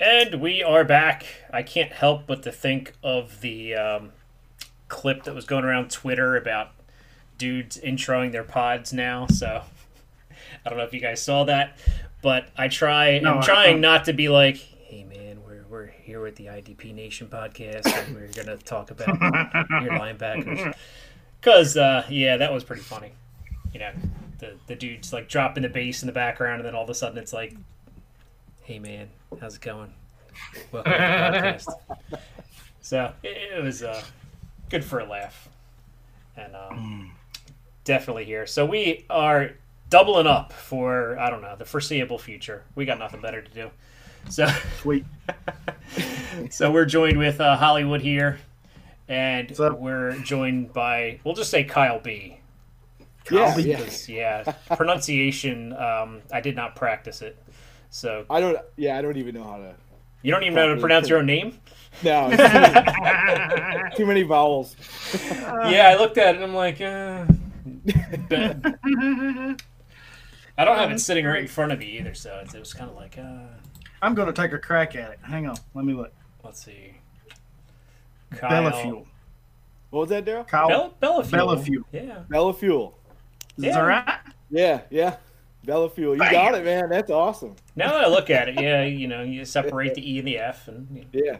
And we are back. I can't help but to think of the um, clip that was going around Twitter about dudes introing their pods now. So I don't know if you guys saw that, but I try. No, I'm trying I- not to be like, "Hey man, we're we're here with the IDP Nation podcast, and we're gonna talk about your linebackers." Because uh, yeah, that was pretty funny. You know, the the dudes like dropping the bass in the background, and then all of a sudden it's like, "Hey man, how's it going? Welcome to the podcast." So it, it was uh, good for a laugh, and um, definitely here. So we are doubling up for I don't know the foreseeable future. We got nothing better to do. So Sweet. so we're joined with uh, Hollywood here, and we're joined by we'll just say Kyle B. Yeah, B. yeah. Yeah, pronunciation um, I did not practice it. So I don't. Yeah, I don't even know how to. you don't even know how to pronounce your own name. No, too, many, too many vowels. yeah, I looked at it and I'm like, uh, be- I don't have it sitting right in front of me either, so it, it was kind of like, uh, I'm going to take a crack at it. Hang on. Let me look. let's see. Kyle, Bellafuel. What was that, Darrell? Kyle. Bella, Bellafuel. Bellafuel. Yeah. Bella Fuel. Is Yeah. that right? Yeah, yeah. Bella Fuel. You got it, man. That's awesome. Now that I look at it, yeah, you know, you separate the E and the F, and you know, Yeah.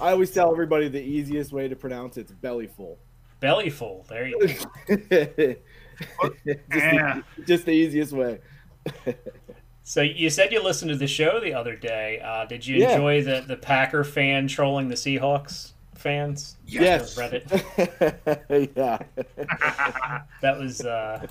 I always tell everybody the easiest way to pronounce it's belly full. belly full. There you go. just, Yeah. the, just the easiest way. So you said you listened to the show the other day. Uh, did you Yeah. enjoy the the Packer fan trolling the Seahawks fans? Yes. Reddit. yeah. That was uh, that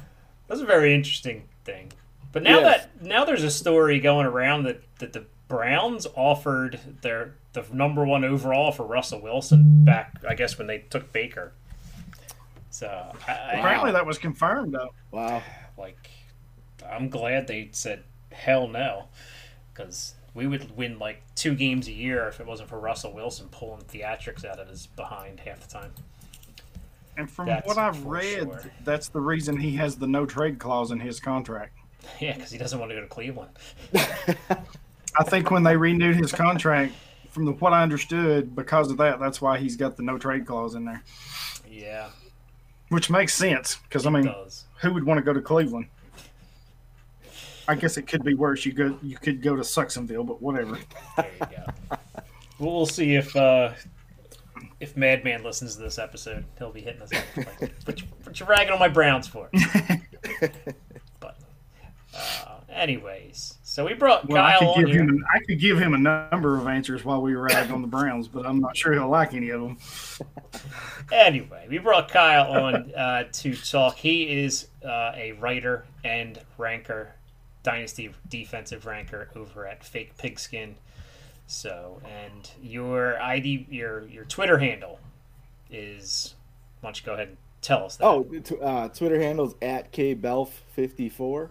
was a very interesting thing. But now Yes. that now there's a story going around that, that the Browns offered their the number one overall for Russell Wilson back, I guess, when they took Baker. So I, I, Apparently that was confirmed, though. Wow. like I'm glad they said hell no, because we would win like two games a year if it wasn't for Russell Wilson pulling theatrics out of his behind half the time. And from That's what I've read, sure. that's the reason he has the no trade clause in his contract. Yeah, because he doesn't want to go to Cleveland. I think when they renewed his contract, from the, what I understood, because of that, that's why he's got the no trade clause in there, Yeah, which makes sense. Because I mean, does. who would want to go to Cleveland? I guess it could be worse. You go, you could go to Sucksonville, but whatever. There you go. well, we'll see if uh, if Madman listens to this episode. He'll be hitting us up. Like, what, you, what you ragging on my Browns for? but uh, anyways, so we brought Well, I Kyle could on give here. him, I could give him a number of answers while we rag on the Browns, but I'm not sure he'll like any of them. Anyway, we brought Kyle on uh, to talk. He is uh, a writer and ranker, dynasty defensive ranker over at Fake Pigskin. So, and your ID, your your Twitter handle is. Why don't you go ahead and tell us that? Oh, t- uh, Twitter handle's at kbelf54.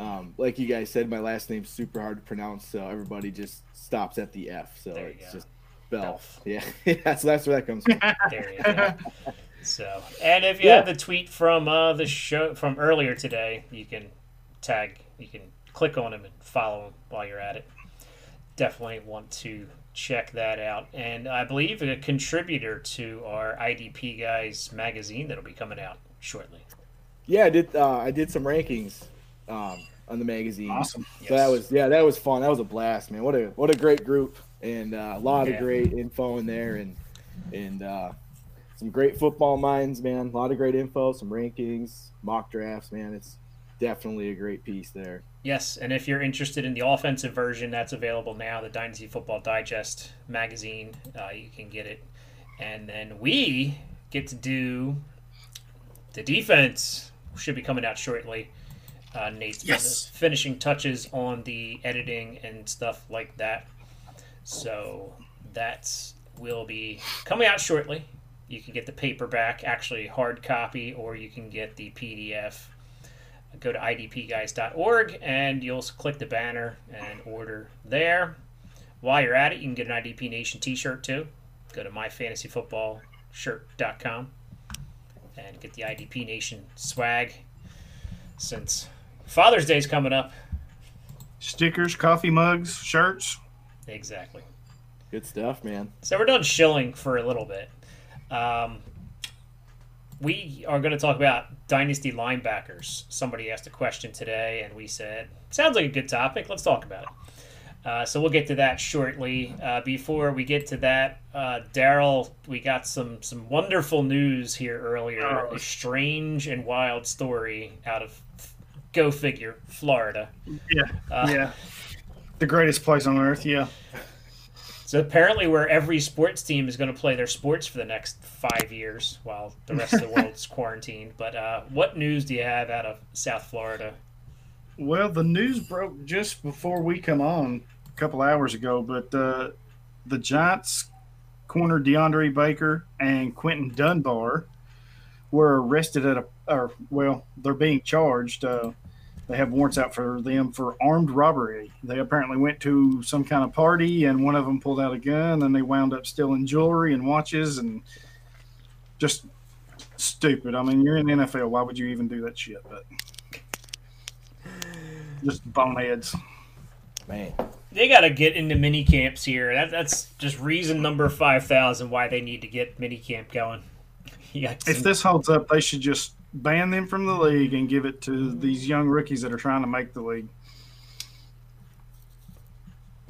Um, like you guys said, my last name's super hard to pronounce, so everybody just stops at the F. So There it's go. just Belf. Belf. Yeah, yeah. So that's where that comes from. There you go. So, and if you Yeah. have the tweet from uh, the show from earlier today, you can tag, you can click on him and follow him while you're at it. Definitely want to check that out. And I believe a contributor to our IDP Guys magazine that'll be coming out shortly. Yeah, I did. Uh, I did some rankings um, on the magazine. Awesome. So that was yeah, that was fun. That was a blast, man. What a what a great group, and uh, a lot Yeah. of great info in there, and and uh, some great football minds, man. A lot of great info, some rankings, mock drafts, man. It's definitely a great piece there. Yes, and if you're interested in the offensive version, that's available now. The Dynasty Football Digest magazine, uh, you can get it, and then we get to do the defense. Should be coming out shortly, Uh, Nate's Yes. fin- finishing touches on the editing and stuff like that. So that will be coming out shortly. You can get the paperback, actually hard copy, or you can get the PDF. Go to idpguys.org and you'll click the banner and order there. While you're at it, you can get an IDP Nation t shirt too. Go to myfantasyfootballshirt.com and get the IDP Nation swag since Father's Day's coming up. Stickers, coffee mugs, shirts. Exactly. Good stuff, man. So we're done shilling for a little bit. Um, we are going to talk about dynasty linebackers. Somebody asked a question today, and we said, "Sounds like a good topic. Let's talk about it." Uh, so we'll get to that shortly. Uh, before we get to that, uh, Darrell, we got some some wonderful news here earlier. Oh. A strange and wild story out of go figure, Florida. Yeah, Uh, yeah. The greatest place on earth. Yeah. So apparently, where every sports team is going to play their sports for the next five years, while the rest of the world's quarantined. But uh, what news do you have out of South Florida? Well, the news broke just before we come on a couple hours ago, but uh, the Giants corner DeAndre Baker and Quinton Dunbar were arrested at a, or well, they're being charged. Uh, they have warrants out for them for armed robbery. They apparently went to some kind of party, and one of them pulled out a gun, and they wound up stealing jewelry and watches, and just stupid. I mean, you're in the NFL. Why would you even do that shit? But just boneheads. Man. They got to get into mini camps here. That, that's just reason number five thousand why they need to get mini camp going. You got If this holds up, they should just ban them from the league and give it to these young rookies that are trying to make the league.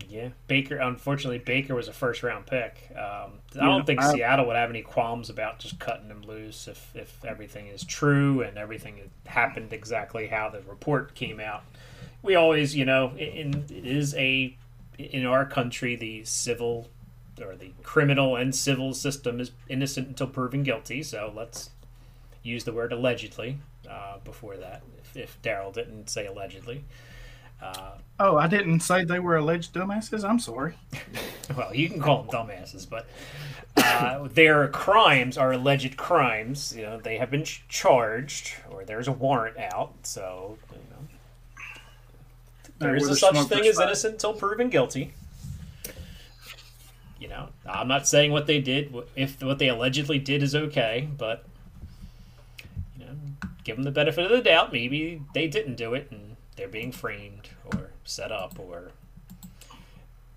yeah, Baker. Unfortunately, Baker was a first round pick. Um, I don't think I- Seattle would have any qualms about just cutting him loose if if everything is true and everything happened exactly how the report came out. we always, you know, in it is a in our country the civil or the criminal and civil system is innocent until proven guilty. So let's use the word allegedly uh, before that. If, if Darrell didn't say allegedly, uh, Oh, I didn't say they were alleged dumbasses. I'm sorry. well, you can call them dumbasses, but uh, their crimes are alleged crimes. You know, they have been ch- charged, or there's a warrant out. So, you know, there is a such thing as innocent until proven guilty. You know, I'm not saying what they did, if what they allegedly did is okay, but give them the benefit of the doubt. Maybe they didn't do it, and they're being framed or set up, or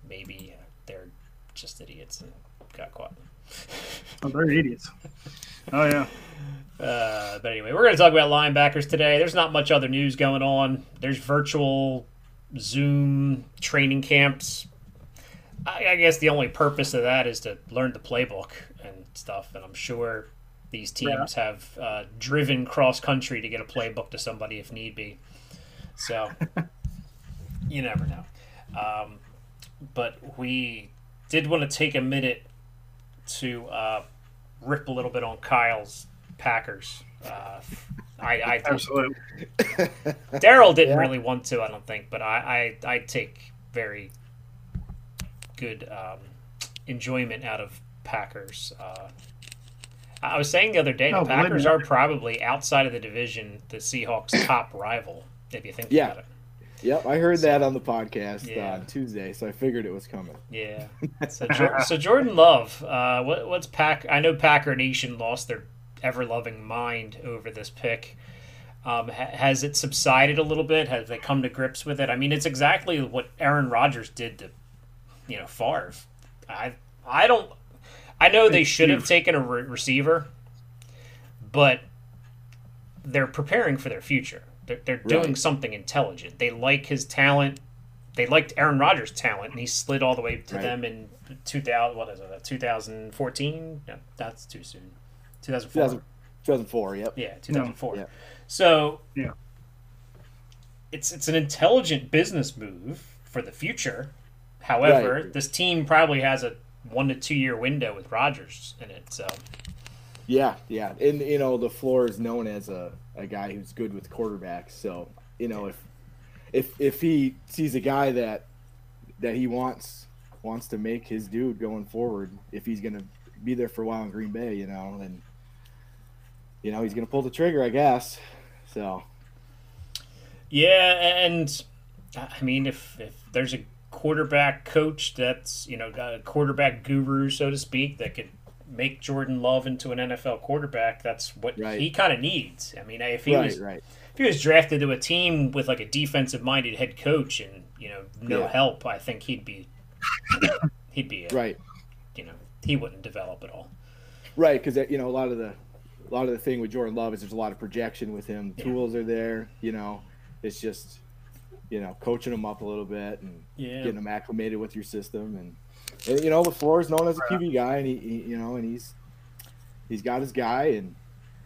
maybe they're just idiots and got caught. Oh, they're idiots. Oh yeah. Uh, but anyway, we're going to talk about linebackers today. There's not much other news going on. There's virtual Zoom training camps. I, I guess the only purpose of that is to learn the playbook and stuff. And I'm sure these teams have uh, driven cross country to get a playbook to somebody if need be. So you never know. Um, but we did want to take a minute to uh, rip a little bit on Kyle's Packers. Uh, I, I Absolutely. Darrell didn't Yeah. really want to, I don't think, but I, I, I take very good um, enjoyment out of Packers. Uh, I was saying the other day, No, the Packers are probably outside of the division the Seahawks' top rival. If you think Yeah. about it, Yep, I heard that on the podcast Yeah. on Tuesday, so I figured it was coming. yeah. So, so Jordan Love, uh, what, what's Pack? I know Packer Nation lost their ever loving mind over this pick. Um, ha- has it subsided a little bit? Have they come to grips with it? I mean, it's exactly what Aaron Rodgers did to, you know, Favre. I I don't. I know they should have taken a re- receiver, but they're preparing for their future. They're, they're doing Right. something intelligent. They like his talent. They liked Aaron Rodgers' talent, and he slid all the way to Right. them in 2000. What is it? Uh, 2014? No, that's too soon. 2004. 2000, 2004, yep. Yeah, mm, 2004. Yeah. So Yeah. it's it's an intelligent business move for the future. However, Right. this team probably has a one to two year window with Rodgers in it. So Yeah, yeah. And, you know, LaFleur is known as a, a guy who's good with quarterbacks, so you know, if if if he sees a guy that that he wants wants to make his dude going forward, if he's gonna be there for a while in Green Bay, you know, then you know he's gonna pull the trigger, I guess. So Yeah, and I mean, if if there's a quarterback coach that's you know got a quarterback guru, so to speak, that could make Jordan Love into an NFL quarterback, that's what Right. he kind of needs. I mean, if he right, was right, if he was drafted to a team with like a defensive minded head coach and you know no Yeah. help, I think he'd be he'd be a, right, you know he wouldn't develop at all. right, because you know a lot of the a lot of the thing with Jordan Love is there's a lot of projection with him. Yeah. Tools are there, you know. It's just you know coaching them up a little bit and Yeah, getting them acclimated with your system. And, and you know LaFleur is known as a QB guy and he, he you know and he's he's got his guy and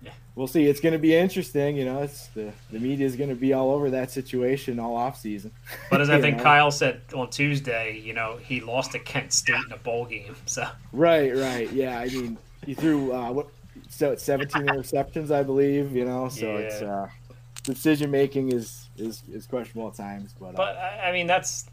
Yeah. we'll see. It's going to be interesting you know it's the the media is going to be all over that situation all off season. But as I think know? Kyle said on Tuesday, you know he lost to Kent State in a bowl game, so. Right right. Yeah I mean he threw uh what so it's 17 interceptions I believe you know so it's uh decision making is is is questionable at times but, uh, But I I mean, that's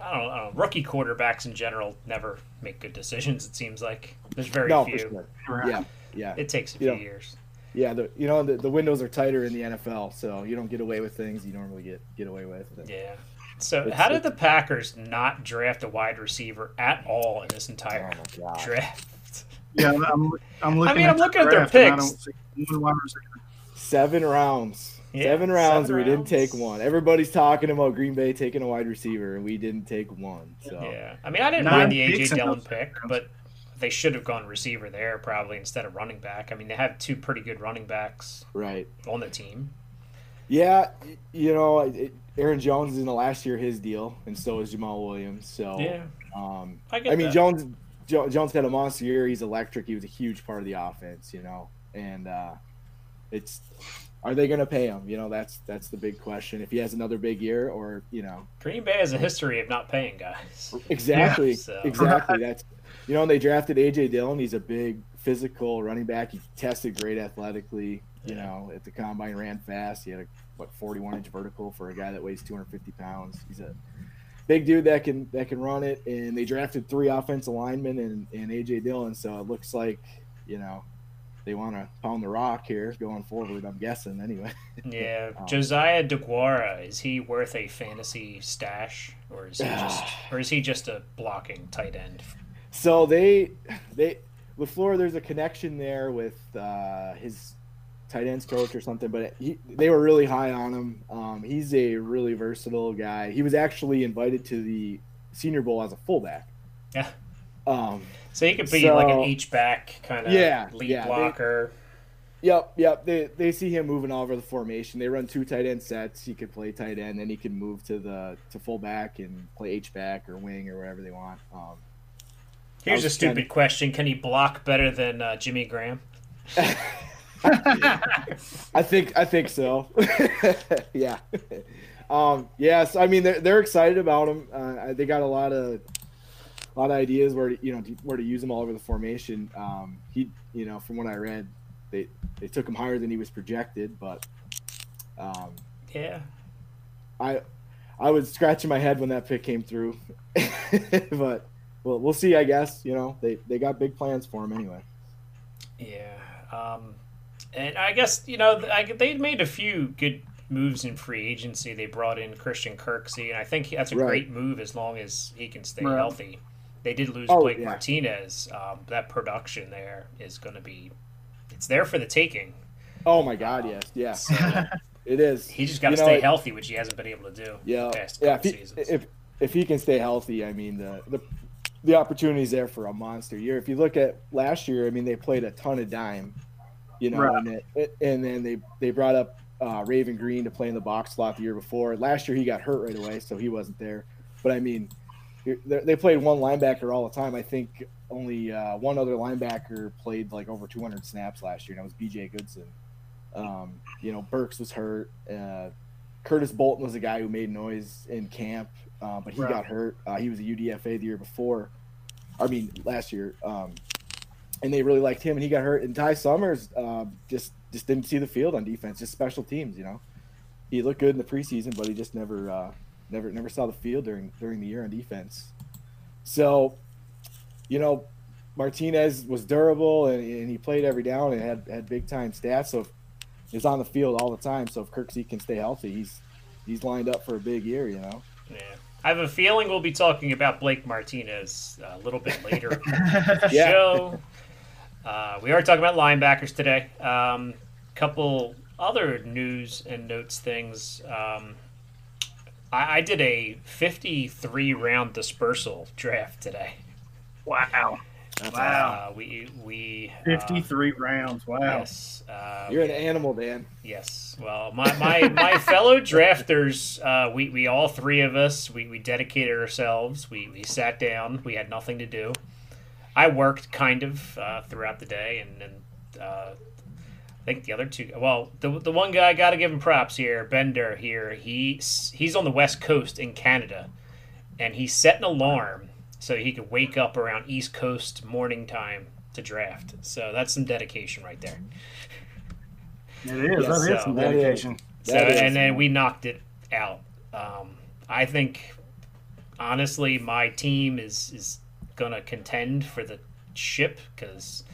I don't, I don't know. Rookie quarterbacks in general never make good decisions. It seems like there's very no few. for sure yeah yeah It takes a Yeah. few years. Yeah, the you know the, the windows are tighter in the NFL, so you don't get away with things you normally get get away with. Yeah. So It's- how did the Packers not draft a wide receiver at all in this entire Oh draft? Yeah, I'm, I'm looking. I mean, at I'm the looking at their draft I picks. don't see one wide receiver. Seven rounds, Yeah, seven rounds. seven we didn't take one. Everybody's talking about Green Bay taking a wide receiver, and we didn't take one. So Yeah. I mean, I didn't Nine mind the AJ picks Dillon pick, rounds. but they should have gone receiver there probably instead of running back. I mean, they have two pretty good running backs right, on the team. yeah, you know, it, Aaron Jones is in the last year of his deal, and so is Jamaal Williams. So Yeah. um, I get I mean that. Jones jo- Jones had a monster year. He's electric. He was a huge part of the offense, you know, and uh, it's. Are they going to pay him? You know, that's that's the big question. If he has another big year, or you know, Green Bay has a history of not paying guys. Exactly. so- Exactly. That's you know, and they drafted AJ Dillon. He's a big physical running back. He tested great athletically. You Yeah. know, at the combine ran fast. He had a what 41 inch vertical for a guy that weighs 250 pounds. He's a big dude that can that can run it. And they drafted three offensive linemen and, and AJ Dillon. So it looks like you know they want to pound the rock here going forward. I'm guessing anyway. Yeah, Um, Josiah DeGuara is he worth a fantasy stash, or is he just, or is he just a blocking tight end? So they they Lafleur, there's a connection there with uh, his tight ends coach or something, but he, they were really high on him. Um, he's a really versatile guy. He was actually invited to the Senior Bowl as a fullback. Yeah. Um, So he could be like an H back kind of Yeah, lead yeah, they- blocker. Yep, yep. They they see him moving all over the formation. They run two tight end sets. He could play tight end, then he can move to the to fullback and play H back or wing or whatever they want. Um, Here's a stupid kinda- question: Can he block better than uh, Jimmy Graham? I think I think so. yeah. Um, yes, I mean they're they're excited about him. Uh, they got a lot of a lot of ideas where to, you know where to use him all over the formation. Um, he you know from what I read, they they took him higher than he was projected, but um, Yeah, I I was scratching my head when that pick came through, but well we'll see. I guess you know they they got big plans for him anyway. yeah. Um, and I guess you know I, they made a few good moves in free agency. They brought in Christian Kirksey, and I think that's a Right. great move as long as he can stay Right. healthy. They did lose Oh, Blake yeah. Martinez. Um, that production there is going to be, it's there for the taking. Oh my God, yes, yeah, So it is. he just got to You know, stay healthy, which he hasn't been able to do. Yeah, the past yeah. If he, seasons. if if he can stay healthy, I mean the the the opportunity's there for a monster year. If you look at last year, I mean they played a ton of dime, you know, Right. and it, and then they they brought up uh, Raven Greene to play in the box slot the year before. Last year he got hurt right away, so he wasn't there. But I mean, you're- they they played one linebacker all the time. I think only uh, one other linebacker played like over 200 snaps last year, and that was B.J. Goodson. Um, you know, Burks was hurt. Uh, Curtis Bolton was a guy who made noise in camp, uh, but he Right. got hurt. Uh, he was a UDFA the year before. I mean, last year. Um, and they really liked him, and he got hurt. And Ty Summers uh, just just didn't see the field on defense, just special teams, you know. he looked good in the preseason, but he just never uh, never never saw the field during during the year on defense. So, you know, Martinez was durable and, and he played every down and had had big time stats. So he's on the field all the time. So if Kirksey can stay healthy, he's he's lined up for a big year. You know. Yeah. I have a feeling we'll be talking about Blake Martinez a little bit later in the Yeah. show. Uh, we are talking about linebackers today. Um, couple other news and notes things. Um, I, I did a 53 round dispersal draft today. Wow. That's Wow. Uh, we we uh, 53 rounds. Wow. Yes. Uh. You're an animal, Dan. Yes. Well, my my, my fellow drafters, uh, we, we all three of us, we, we dedicated ourselves. We, we sat down. We had nothing to do. I worked kind of uh, throughout the day, and, and uh, I think the other two. Well, the, the one guy I got to give him props here, Bender here. He he's on the west coast in Canada, and he set an alarm so he could wake up around East Coast morning time to draft. So that's some dedication right there. It is. Yes, that is some dedication. So That is- and then we knocked it out. Um, I think honestly, my team is is gonna contend for the ship because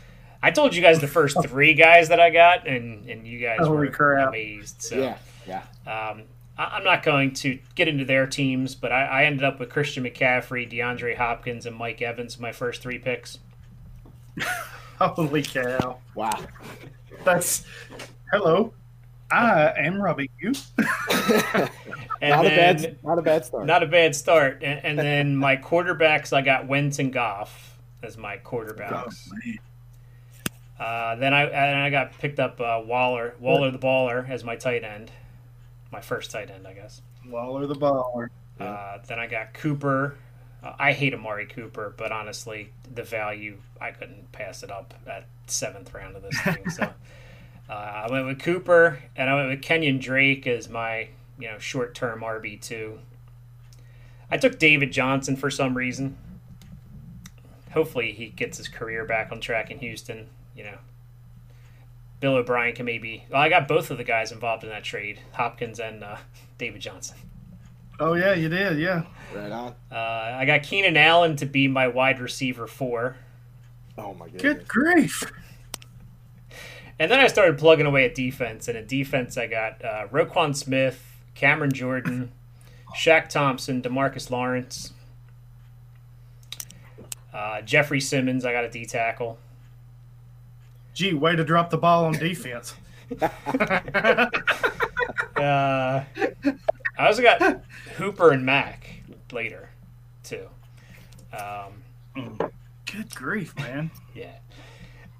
I told you guys the first three guys that I got, and and you guys Holy were crap. amazed. So Yeah, yeah. um, I, I'm not going to get into their teams, but I, I ended up with Christian McCaffrey, DeAndre Hopkins, and Mike Evans. My first three picks. Holy cow. Wow. That's. Hello. I am robbing you. And not then, a bad, not a bad start. Not a bad start. And, and then my quarterbacks, I got Wentz and Goff as my Oh, quarterbacks. man. Uh, then I and I got picked up uh, Waller, Waller the baller as my tight end, my first tight end, I guess. Waller the baller. Uh, then I got Cooper. Uh, I hate Amari Cooper, but honestly, the value I couldn't pass it up at seventh round of this thing. So uh, I went with Cooper, and I went with Kenyan Drake as my you know short term RB two. I took David Johnson for some reason. Hopefully, he gets his career back on track in Houston. You know, Bill O'Brien can maybe. Well, I got both of the guys involved in that trade, Hopkins and uh, David Johnson. Oh, yeah, you did. Yeah. Right on. Uh, I got Keenan Allen to be my wide receiver four. Oh my goodness. Good grief. And then I started plugging away at defense. And at defense, I got uh, Roquan Smith, Cameron Jordan, Shaq Thompson, Demarcus Lawrence, uh, Jeffery Simmons. I got a D tackle. Gee, way to drop the ball on defense. Uh, I also got Hooper and Mack later, too. Um, Good grief, man. yeah.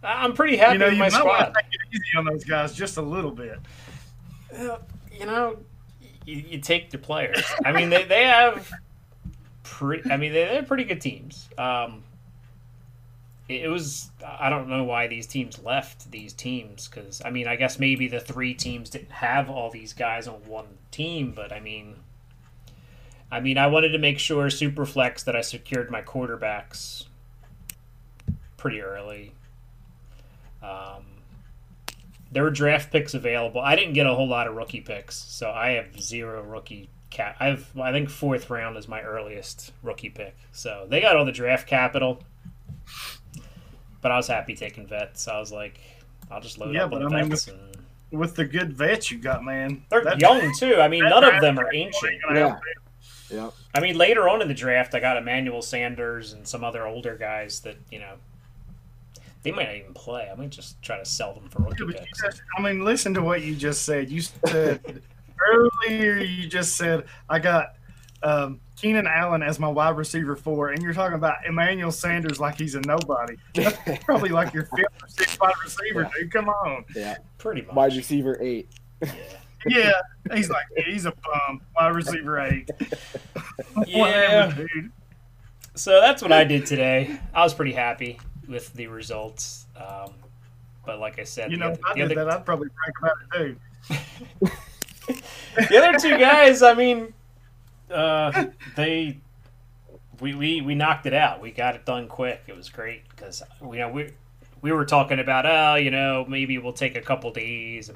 I'm pretty happy you know, with you my might want squad. to take it easy on those guys just a little bit. Uh, you know, you, you take the players. I mean, they, they have pretty. I mean, they, they're pretty good teams. Um, it, was. I don't know why these teams left these teams because I mean, I guess maybe the three teams didn't have all these guys on one team, but I mean. I mean, I wanted to make sure Superflex that I secured my quarterbacks pretty early. Um, there were draft picks available. I didn't get a whole lot of rookie picks, so I have zero rookie cap. I have, I think, fourth round is my earliest rookie pick. So they got all the draft capital, but I was happy taking vets. I was like, I'll just load Yeah, up but on I mean, vets. and... With the good vets you got, man. They're that- young too. I mean, none of them are ancient. Yeah. Yeah. I mean, later on in the draft, I got Emmanuel Sanders and some other older guys that you know they might not even play. I might just try to sell them for Yeah, rookie but you picks. just, I mean, listen to what you just said. You said earlier, you just said, I got um, Keenan Allen as my wide receiver four, and you're talking about Emmanuel Sanders like he's a nobody. That's probably like your fifth or sixth wide receiver, dude. Come on. yeah. Pretty much. Wide receiver eight. Yeah. Yeah, he's like, he's a bum. Wide receiver eight. Yeah. Whatever, dude. So that's what I did today. I was pretty happy with the results. Um, but like I said, You know, other, if I the, did other, that, I'd probably brag about it too. the other two guys, I mean, uh, they we, we we knocked it out. We got it done quick. It was great because you know we we were talking about oh you know maybe we'll take a couple days.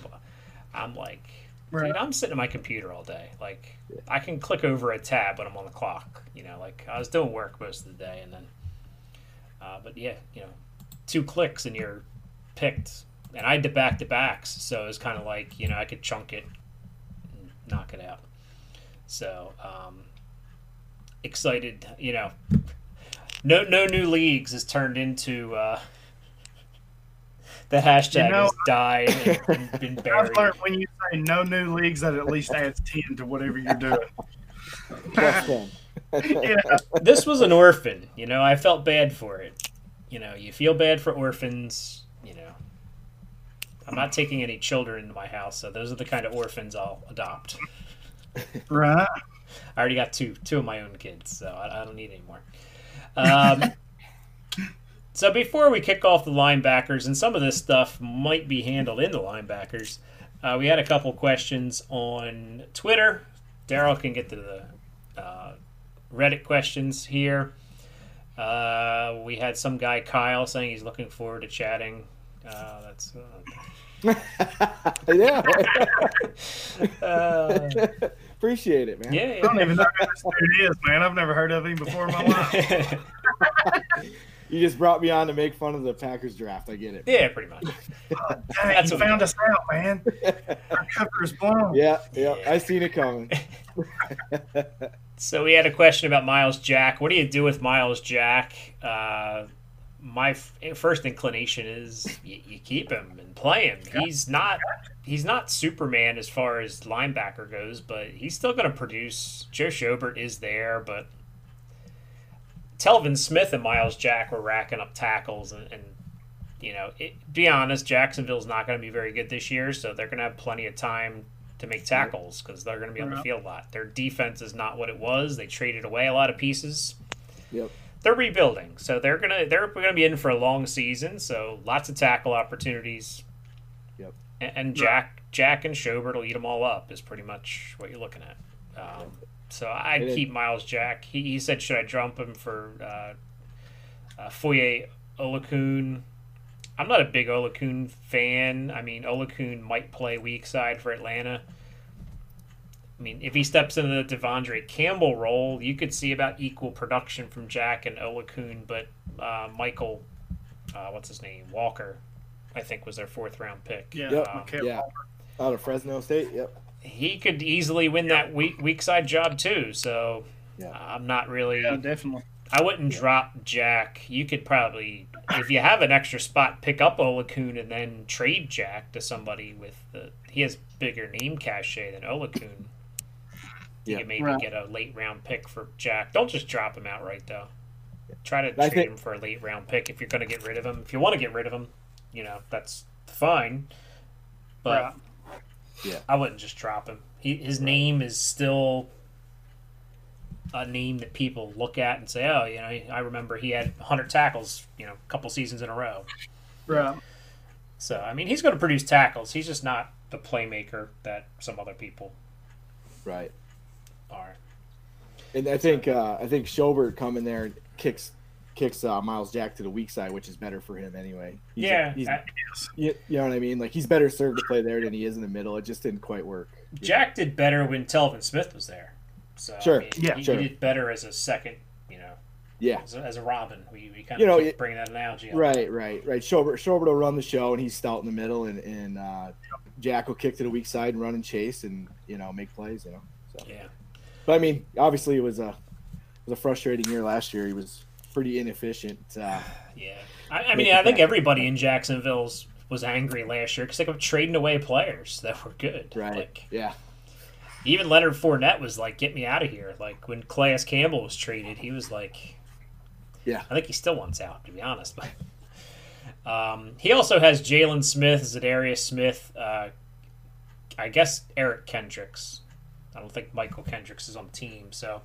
I'm like Right. Dude, I'm sitting at my computer all day. Like, I can click over a tab when I'm on the clock. You know, like I was doing work most of the day, and then, uh, but yeah, you know, two clicks and you're picked. And I did back to backs, so it was kind of like you know I could chunk it, and knock it out. So um, excited, you know. No, no new leagues has turned into uh, the hashtag You know- has died and, and been I've learned when you say no new leagues, that at least adds 10 to whatever you're doing. Plus yeah. this was an orphan. You know, I felt bad for it. You know, you feel bad for orphans. You know, I'm not taking any children into my house, so those are the kind of orphans I'll adopt. Right. I already got two, two of my own kids, so I, I don't need any more. Um, so before we kick off the linebackers, and some of this stuff might be handled in the linebackers, uh, we had a couple questions on Twitter. Darrell can get to the uh, Reddit questions here. Uh, we had some guy Kyle saying he's looking forward to chatting. Uh, that's yeah. Appreciate it, man. yeah, I don't even know who this dude is, man. I've never heard of him before in my life. You just brought me on to make fun of the Packers draft. I get it. yeah, pretty much. Dang, That's you found us out, man. Our cover is blown. Yeah, yeah. I seen it coming. So we had a question about Myles Jack. What do you do with Myles Jack? Uh, my f- eh, first inclination is you, you keep him and play him. He's not he's not Superman as far as linebacker goes, but he's still going to produce. Joe Schobert is there, but Telvin Smith and Myles Jack were racking up tackles, and, and you know, it, be honest, Jacksonville's not going to be very good this year, so they're going to have plenty of time to make tackles because they're going to be on the field a lot. Their defense is not what it was. They traded away a lot of pieces. Yep. They're rebuilding, so they're gonna they're gonna be in for a long season. So lots of tackle opportunities. Yep. And, and Jack Jack and Schobert will eat them all up. Is pretty much what you're looking at. Um, so I'd keep Myles Jack. He, he said, should I jump him for uh, uh, Foye Oluokun? I'm not a big Oluokun fan. I mean, Oluokun might play weak side for Atlanta. I mean, if he steps into the De'Vondre Campbell role, you could see about equal production from Jack and Oluokun, but uh, Michael, uh, what's his name, Walker, I think was their fourth round pick. Yeah. Yep. Um, Okay. Yeah. Out of Fresno State. Yep. he could easily win that weak weak side job too. So Yeah. I'm not really. Yeah, definitely. I wouldn't drop Jack. You could probably, if you have an extra spot, pick up Oluokun and then trade Jack to somebody with the. He has bigger name cachet than Oluokun. You Yeah. could maybe Right. get a late round pick for Jack. Don't just drop him outright though. Try to I trade think- him for a late round pick if you're going to get rid of him. If you want to get rid of him, you know that's fine. But Right. I wouldn't just drop him. He, his name is still a name that people look at and say, "Oh, you know, I remember he had 100 tackles, you know, a couple seasons in a row." Right. So, I mean, he's going to produce tackles. He's just not the playmaker that some other people Right. Are. And I think uh, I think Schobert coming there and kicks kicks uh, Myles Jack to the weak side, which is better for him anyway. He's yeah, he's, I- you, you know what I mean. Like he's better served to play there than he is in the middle. It just didn't quite work. Jack did better when Telvin Smith was there. So, I Sure, mean, yeah, he, sure. he did better as a second, you know, Yeah. as a, as a Robin. We, we kind You of know, keep it- bringing that analogy up. Right, right, right. Schobert, Schobert will run the show, and he's stout in the middle, and, and uh, Jack will kick to the weak side and run and chase, and you know make plays. You know, so. Yeah. But I mean, obviously, it was a it was a frustrating year last year. He was pretty inefficient. Uh, Yeah, I, I mean, I think everybody in Jacksonville's was angry last year because they kept trading away players that were good. right. Like yeah. even Leonard Fournette was like, "Get me out of here!" Like when Calais Campbell was traded, he was like, Yeah. I think he still wants out, to be honest. But um, he also has Jalen Smith, Zadarius Smith, uh, I guess Eric Kendricks. I don't think Michael Kendricks is on the team, so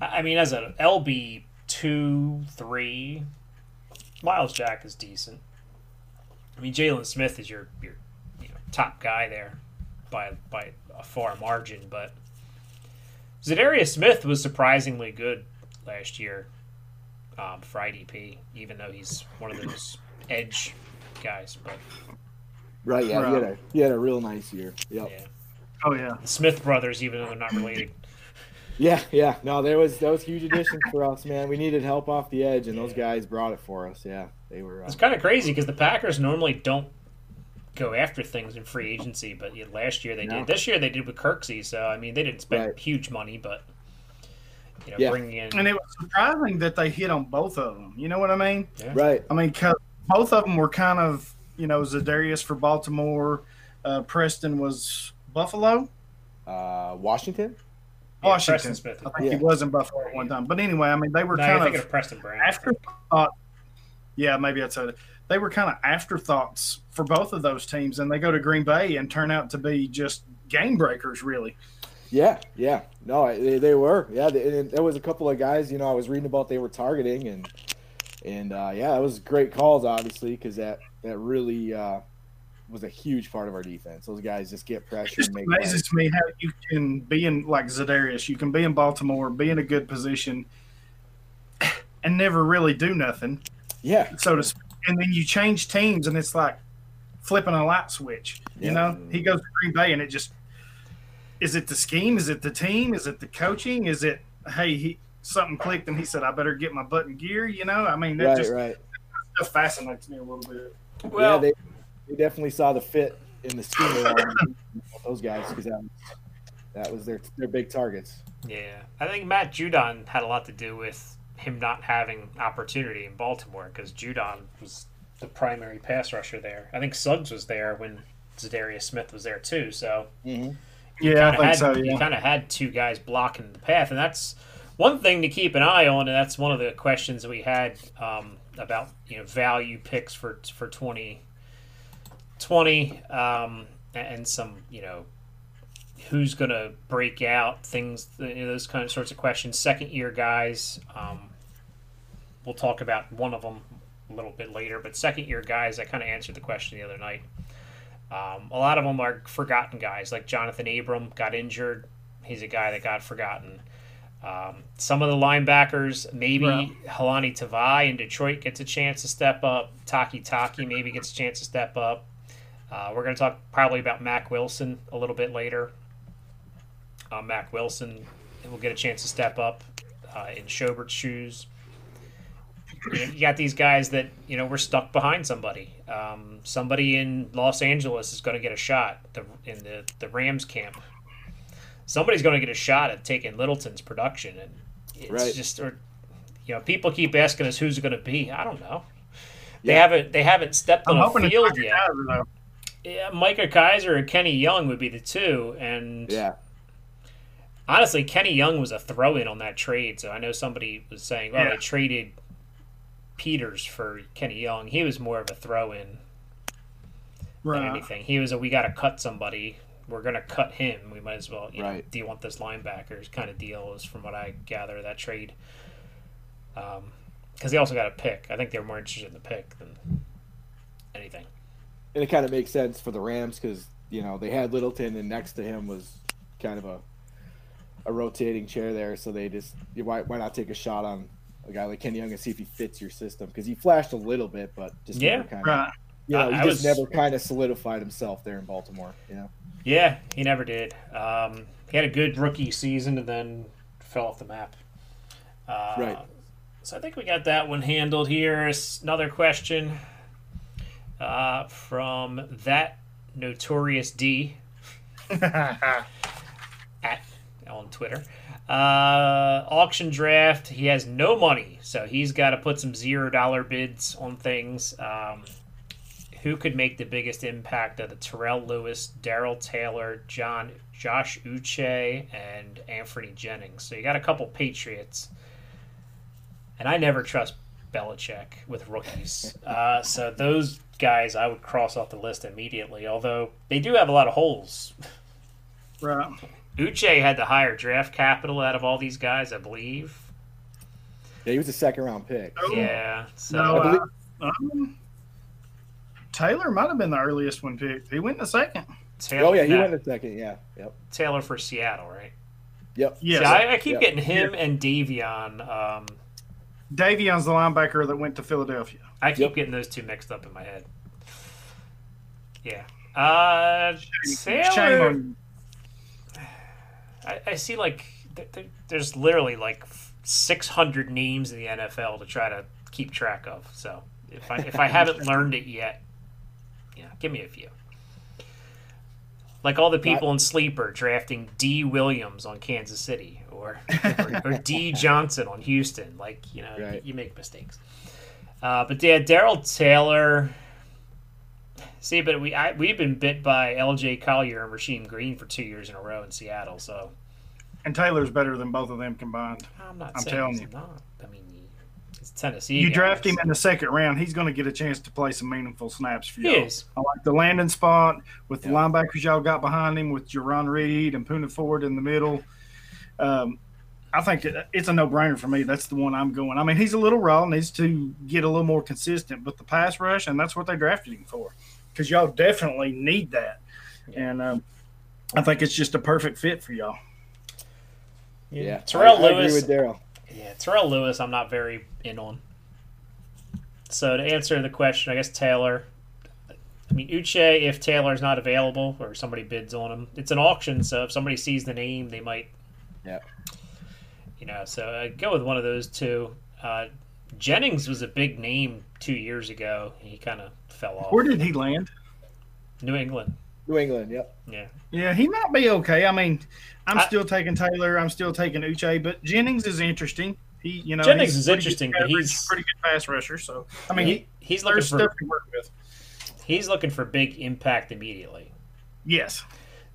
I I mean, as an LB two, three, Myles Jack is decent. I mean, Jalen Smith is your your you know, top guy there by by a far margin, but Zadarius Smith was surprisingly good last year um, for IDP, even though he's one of those edge guys. But Right. Yeah. He had a he had a real nice year. Yep. yeah, Oh yeah. The Smith brothers, even though they're not related. Yeah, yeah. No, there was that was huge addition for us, man. We needed help off the edge, and those guys brought it for us. Yeah, they were. Uh, It's kind of crazy because the Packers normally don't go after things in free agency, but yeah, last year they No. did. This year they did with Kirksey, so I mean they didn't spend Right. huge money, but you know, Yeah. bringing in And it was surprising that they hit on both of them. You know what I mean? right. I mean, 'cause both of them were kind of, you know, Zadarius for Baltimore, uh, Preston was Buffalo, Uh, Washington. Yeah, Washington. Preston Smith. I think Yeah. he was in Buffalo at one time. But anyway, I mean, they were No, you're kind thinking of of Preston Brown. afterthought. Yeah, maybe I said it. They were kind of afterthoughts for both of those teams, and they go to Green Bay and turn out to be just game breakers, really. Yeah, yeah. No, they, they were. Yeah, they, and there was a couple of guys. You know, I was reading about they were targeting, and and uh, yeah, it was great calls, obviously, because that that really uh, was a huge part of our defense. Those guys just get It pressure just and make amazes plays. me how you can be in like Zadarius, you can be in Baltimore, be in a good position, and never really do nothing. Yeah, so to speak. And then you change teams, and it's like flipping a light switch. You know, he goes to Green Bay, and it just is it the scheme? Is it the team? Is it the coaching? Is it hey he something clicked, and he said I better get my butt in gear? You know, I mean that right, just right. stuff fascinates me a little bit. well, yeah, they, they definitely saw the fit in the scheme around those guys because that, was- that was their their big targets. yeah, I think Matt Judon had a lot to do with him not having opportunity in Baltimore because Judon was the primary pass rusher there. I think Suggs was there when Zadarius Smith was there too, so. Mm-hmm. Yeah, I kinda think had, so. You kind of had two guys blocking the path, and that's one thing to keep an eye on. And that's one of the questions that we had um, about you know value picks for for twenty twenty, um, and some you know who's going to break out things, you know, those kind of sorts of questions. Second year guys, um, we'll talk about one of them a little bit later, but second year guys, I kind of answered the question the other night. Um, a lot of them are forgotten guys, like Johnathan Abram got injured. He's a guy that got forgotten. Um, some of the linebackers, maybe Right. Jahlani Tavai in Detroit gets a chance to step up. Taki Taki maybe gets a chance to step up. Uh, we're going to talk probably about Mack Wilson a little bit later. Uh, Mack Wilson will get a chance to step up uh, in Schobert's shoes. You, know, you got these guys that you know we're stuck behind somebody. Um, somebody in Los Angeles is going to get a shot the, in the the Rams camp. Somebody's going to get a shot at taking Littleton's production, and it's Right. just or you know people keep asking us who's going to be. I don't know. They Yeah. haven't they haven't stepped I'm on a field yet. Kiser, though. Yeah, Micah Kiser or Kenny Young would be the two, and Yeah, honestly, Kenny Young was a throw-in on that trade. So I know somebody was saying, "Well, Yeah. they traded Peters for Kenny Young." He was more of a throw-in than anything. He was a, "We got to cut somebody. We're going to cut him. We might as well, you know, do you want this linebackers kind of deal?" Is from what I gather that trade. Um, because they also got a pick. I think they were more interested in the pick than anything. And it kind of makes sense for the Rams because you know they had Littleton, and next to him was kind of a a rotating chair there. So they just why why not take a shot on a guy like Kenny Young and see if he fits your system because he flashed a little bit, but just Yeah. never kind of Right. you know he I just was- never kind of solidified himself there in Baltimore. You know, Yeah, he never did. Um, he had a good rookie season and then fell off the map. Uh, Right. So I think we got that one handled here. Another question uh, from that notorious D at on Twitter. Uh, auction draft. He has no money, so he's got to put some zero dollar bids on things. Um, who could make the biggest impact of the Terrell Lewis, Darrell Taylor, John, Josh Uche, and Anfernee Jennings? So you got a couple Patriots, and I never trust Belichick with rookies. Uh, so those guys I would cross off the list immediately. Although they do have a lot of holes. Right. Uche had the higher draft capital out of all these guys, I believe. yeah, he was a second round pick. Oh, Yeah. So No, I believe- uh, um, Taylor might have been the earliest one picked. He went in the second. Taylor, Oh yeah, he no, went in the second. Yeah, yep, Taylor for Seattle, right? yep. Yeah. See, I, I keep Yeah. getting him and Davion. Um, Davion's the linebacker that went to Philadelphia. I keep Yep. getting those two mixed up in my head. Yeah. Uh, on. I, I see like th- th- there's literally like 600 names in the NFL to try to keep track of. So if I if I haven't learned it yet, yeah, give me a few. Like all the people in sleeper drafting D Williams on Kansas City or or, or D Johnson on Houston. Like you know, Right. you, you make mistakes. Uh, but yeah, Darrell Taylor. See, but we I, we've been bit by L.J. Collier and Rasheem Green for two years in a row in Seattle. So And Taylor's better than both of them combined. I'm not I'm saying telling he's you. not. I mean, it's Tennessee. You guys. draft him in the second round, he's going to get a chance to play some meaningful snaps for He you. is. I like the landing spot with the Yeah. linebackers y'all got behind him with Jarran Reed and Poona Ford in the middle. Um, I think it's a no-brainer for me. That's the one I'm going. I mean, he's a little raw, needs to get a little more consistent, but the pass rush, and that's what they drafted him for, because y'all definitely need that. And um, I think it's just a perfect fit for y'all. Yeah, Terrell I, I agree Lewis. with Darrell. Yeah, Terrell Lewis, I'm not very in on. So to answer the question, I guess Taylor. I mean, Uche, if Taylor's not available or somebody bids on him, it's an auction. So if somebody sees the name, they might. Yeah. You know, so uh, go with one of those two. Uh, Jennings was a big name two years ago. He kind of fell off. Where did he land? New England. New England. Yep. Yeah. Yeah, he might be okay. I mean, I'm I- still taking Taylor. I'm still taking Uche, but Jennings is interesting. He, you know, Jennings is interesting, good but coverage, he's- pretty good pass rusher. So, I mean, He, he, he's looking for stuff to work with. he's looking for big impact immediately. Yes.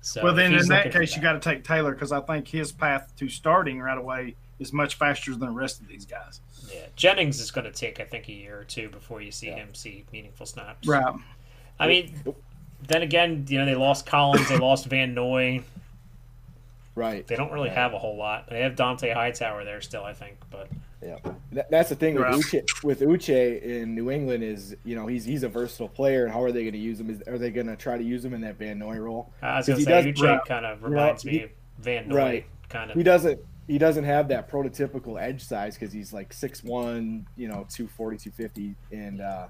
So well, then in that looking for case, you got to take Taylor because I think his path to starting right away is much faster than the rest of these guys. Yeah, Jennings is going to take, I think, a year or two before you see Yeah. him see meaningful snaps. Right. I mean, then again, you know, they lost Collins, they lost Van Noy. Right. They don't really Right. have a whole lot. They have Dont'a Hightower there still, I think, but Yeah, That- that's the thing with Right. Uche, with Uche in New England is you know he's he's a versatile player, and how are they going to use him? Is, are they going to try to use him in that Van Noy role? I was going to say Uche right. kind of reminds me of Van Noy, Right. kind of. He doesn't he doesn't have that prototypical edge size because he's like 6'1", you know, 240, 250. and uh,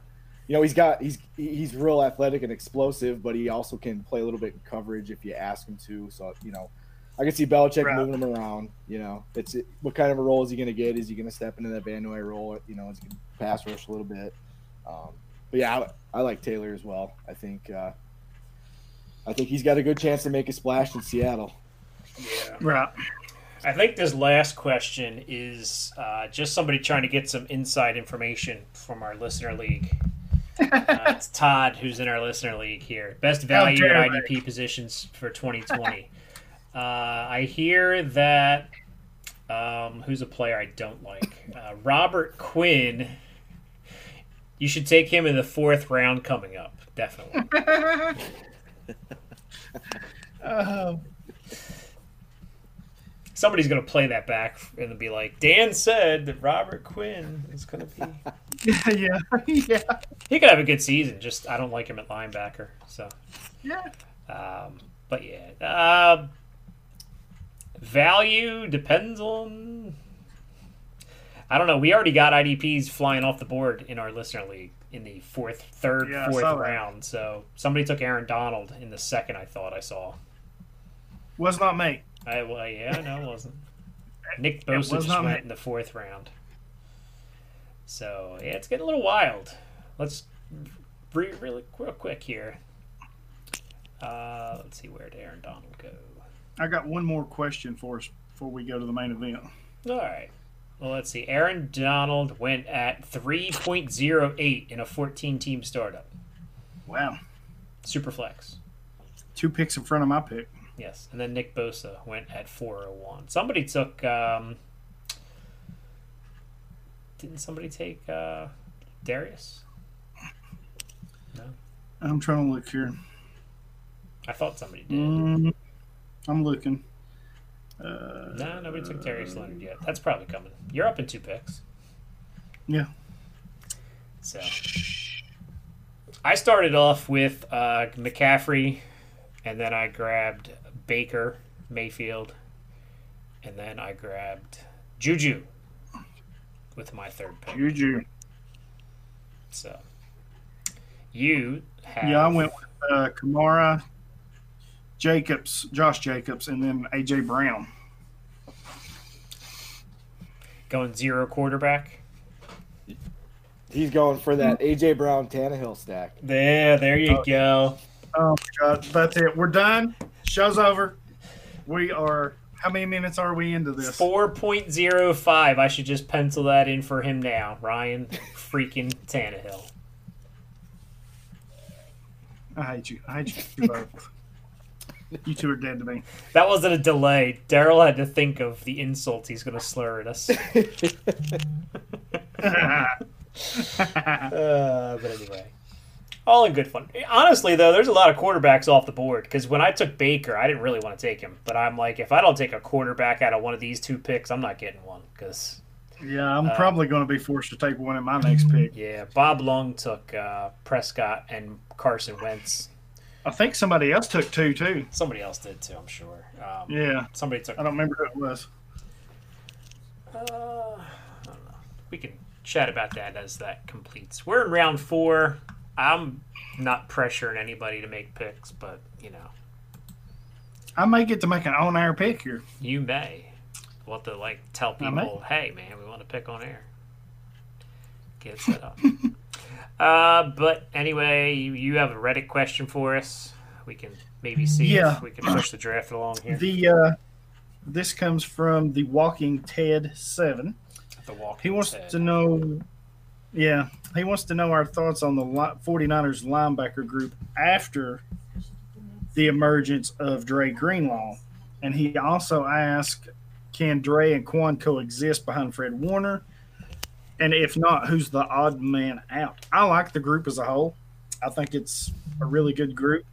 you know he's got he's he's real athletic and explosive, but he also can play a little bit in coverage if you ask him to. So you know. I can see Belichick Right. moving him around. You know, it's what kind of a role is he going to get? Is he going to step into that Van Noy role? You know, is he going to pass rush a little bit? Um, but yeah, I, I like Taylor as well. I think uh, I think he's got a good chance to make a splash in Seattle. Yeah. Right. I think this last question is uh, just somebody trying to get some inside information from our listener league. Uh, it's Todd who's in our listener league here. Best value dare at. IDP positions for 2020. uh, I hear that um, who's a player I don't like? Uh, Robert Quinn. You should take him in the fourth round coming up. Definitely. Uh, Somebody's going to play that back and be like, Dan said that Robert Quinn is going to be. yeah. Yeah. He could have a good season. Just I don't like him at linebacker. So, Yeah. um, but yeah, uh, value depends on. I don't know. We already got IDPs flying off the board in our listener league in the fourth, third, Yeah, fourth round. So somebody took Aaron Donald in the second. I thought I saw. Was not me. I well, yeah, no, it wasn't. Nick Bosa was just went me. in the fourth round. So yeah, it's getting a little wild. Let's re- really real quick here. Uh, let's see where did Aaron Donald go. I got one more question for us before we go to the main event. All right. Well, let's see. Aaron Donald went at 3.08 in a 14-team startup. Wow. Superflex. Two picks in front of my pick. Yes, and then Nick Bosa went at 401. Somebody took. Um, didn't somebody take uh, Darius? No. I'm trying to look here. I thought somebody did. Mm, I'm looking. Uh, No, nobody took Darius Leonard yet. That's probably coming. You're up in two picks. Yeah. So I started off with uh, McCaffrey, and then I grabbed Baker Mayfield, and then I grabbed Juju with my third pick. Juju. So you have Yeah, I went with uh, Kamara, Jacobs, Josh Jacobs, and then AJ Brown. Going zero quarterback. He's going for that AJ Brown Tannehill stack. There, there you Oh. go. Oh my God, that's it. We're done. Show's over. We are. How many minutes are we into this? Four point zero five. I should just pencil that in for him now. Ryan freaking Tannehill. I hate you. I hate you both. You two are dead to me. That wasn't a delay. Darrell had to think of the insults he's going to slur at us. Uh, but anyway, all in good fun. Honestly, though, there's a lot of quarterbacks off the board because when I took Baker, I didn't really want to take him. But I'm like, if I don't take a quarterback out of one of these two picks, I'm not getting one because yeah, I'm Uh, probably going to be forced to take one in my next pick. yeah, Bob Long took uh, Prescott and Carson Wentz. I think somebody else took two too. Somebody else did too, I'm sure. Um, Yeah, Somebody took. I don't remember who it was. Uh, I don't know. We can chat about that as that completes. We're in round four. I'm not pressuring anybody to make picks, but you know, I may get to make an on-air pick here. you may. We'll have to like tell people, hey man, we want to pick on air. Get set up. uh, but anyway, you, you have a Reddit question for us. We can maybe see Yeah. if we can push the draft along here. The uh, this comes from the Walking Ted Seven. The walk. He wants to know, yeah, he wants to know our thoughts on the li- 49ers linebacker group after the emergence of Dre Greenlaw. And he also asked, can Dre and Kwon coexist behind Fred Warner? And if not, who's the odd man out? I like the group as a whole. I think it's a really good group.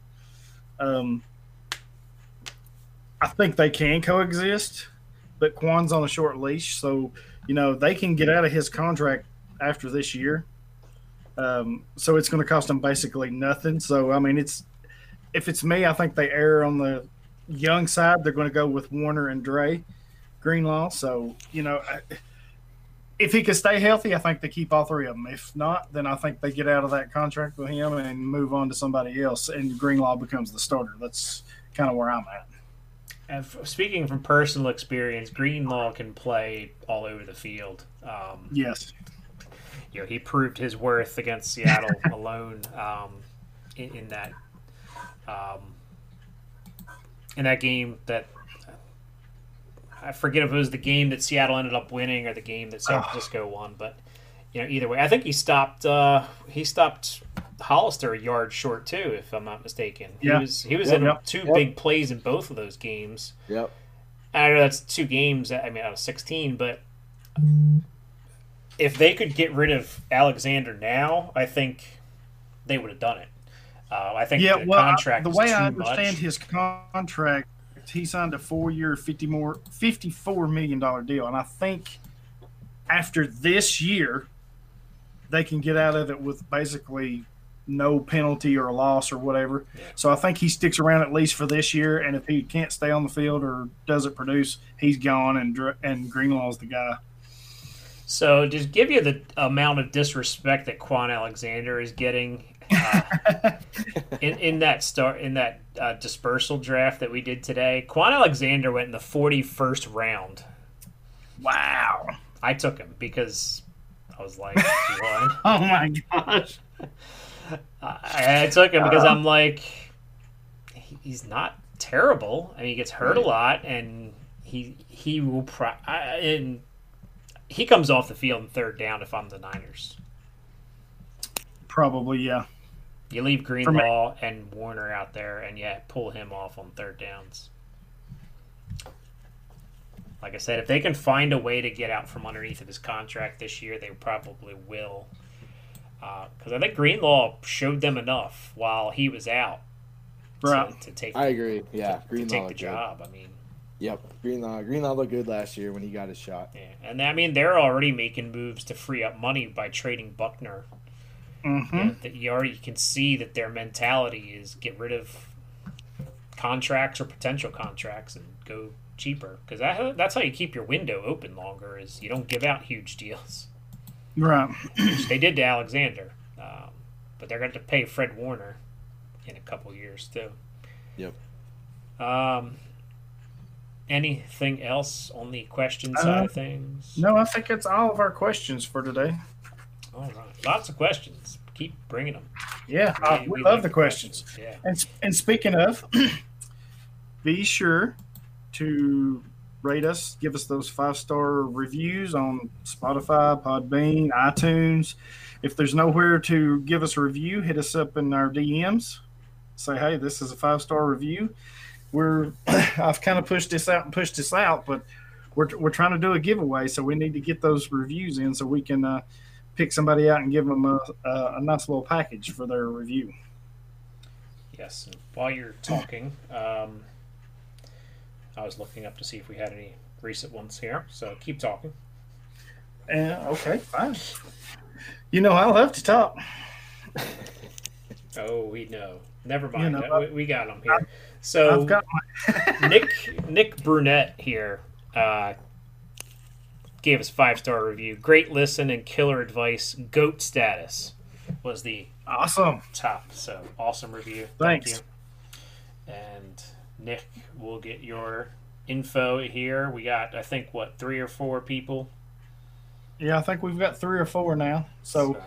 Um, I think they can coexist, but Kwon's on a short leash, so you know they can get out of his contract after this year. Um, so it's going to cost them basically nothing. So I mean, it's if it's me, I think they err on the young side. They're going to go with Warner and Dre Greenlaw. So you know, I- if he can stay healthy, I think they keep all three of them. If not, then I think they get out of that contract with him and move on to somebody else, and Greenlaw becomes the starter. That's kind of where I'm at. And f- speaking from personal experience, Greenlaw can play all over the field. Um, Yes. you know, he proved his worth against Seattle alone um, in, in that um, in that game. That I forget if it was the game that Seattle ended up winning or the game that San Oh. Francisco won, but you know, either way, I think he stopped. Uh, he stopped Hollister a yard short too, if I'm not mistaken. He Yeah. was he was Yep, in yep, two yep. big plays in both of those games. Yep. I know that's two games. I mean, out of sixteen, but if they could get rid of Alexander now, I think they would have done it. Uh, I think Yeah, the well, I- the way too I understand much. his contract, he signed a four-year, fifty more, fifty-four million dollar deal, and I think after this year, they can get out of it with basically no penalty or loss or whatever. So I think he sticks around at least for this year, and if he can't stay on the field or doesn't produce, he's gone, and and Greenlaw's the guy. So, just give you the amount of disrespect that Kwon Alexander is getting uh, in, in that start in that uh, dispersal draft that we did today. Kwon Alexander went in the forty-first round. Wow! I took him because I was like, one. Oh my gosh! I, I took him because Uh. I'm like, he- he's not terrible. I mean, he gets hurt a lot, and he he will pro- I, and he comes off the field in third down if I'm the Niners. Probably yeah. You leave Greenlaw and Warner out there, and yeah, pull him off on third downs. Like I said, if they can find a way to get out from underneath of his contract this year, they probably will. Uh, because I think Greenlaw showed them enough while he was out to- Right. to, take I agree. Yeah. to Greenlaw. take the looked good. job. I mean, Yep. Greenlaw. Greenlaw looked good last year when he got his shot. yeah. and I mean they're already making moves to free up money by trading Buckner. Hmm You know, that you already can see that their mentality is get rid of contracts or potential contracts and go cheaper because that, that's how you keep your window open longer is you don't give out huge deals Right. which they did to alexander um, but they're going to pay fred warner in a couple years too Yep. Um, anything else on the question side of things? No, I think it's all of our questions for today. All right, lots of questions. Keep bringing them. Yeah, uh, we, love the questions. Yeah. And and speaking of, be sure to rate us, give us those five star reviews on Spotify, Podbean, iTunes. If there's nowhere to give us a review, hit us up in our DMs. Say, hey, this is a five star review. We're I've kind of pushed this out and pushed this out, but we're we're trying to do a giveaway, so we need to get those reviews in so we can uh, pick somebody out and give them a, a, a nice little package for their review. Yes. While you're talking, um, I was looking up to see if we had any recent ones here. So keep talking. Yeah, okay, fine. You know, I love to talk. Oh, we know. Never mind. You know, Uh, we, we got them here. So I've got my. Nick Nick Brunette here uh, gave us five star review. Great listen and killer advice. Goat status was the awesome. top. So awesome review. Thanks. Thank you. And Nick, we'll get your info here. We got I think what three or four people. Yeah, I think we've got three or four now. So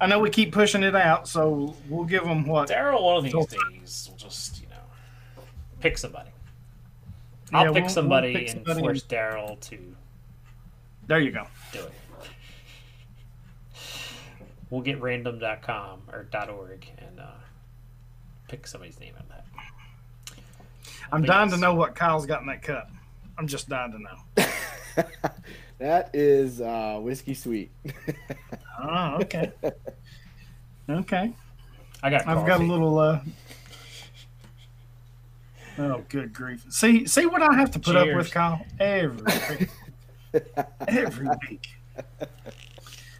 I know we keep pushing it out. So we'll give them what? Darrell, one of these So- days, will just you know pick somebody. I'll Yeah, pick we'll- we'll somebody pick and somebody force Darrell to There you go. do it. We'll get random.com or .org and uh, pick somebody's name out of that. I'm But dying to know what Kyle's got in that cup. I'm just dying to know. that is uh, whiskey sweet. Oh, okay. okay. I got. I've got a little. uh Oh, good grief! See, see what I have to put up with, Kyle, every week. every week.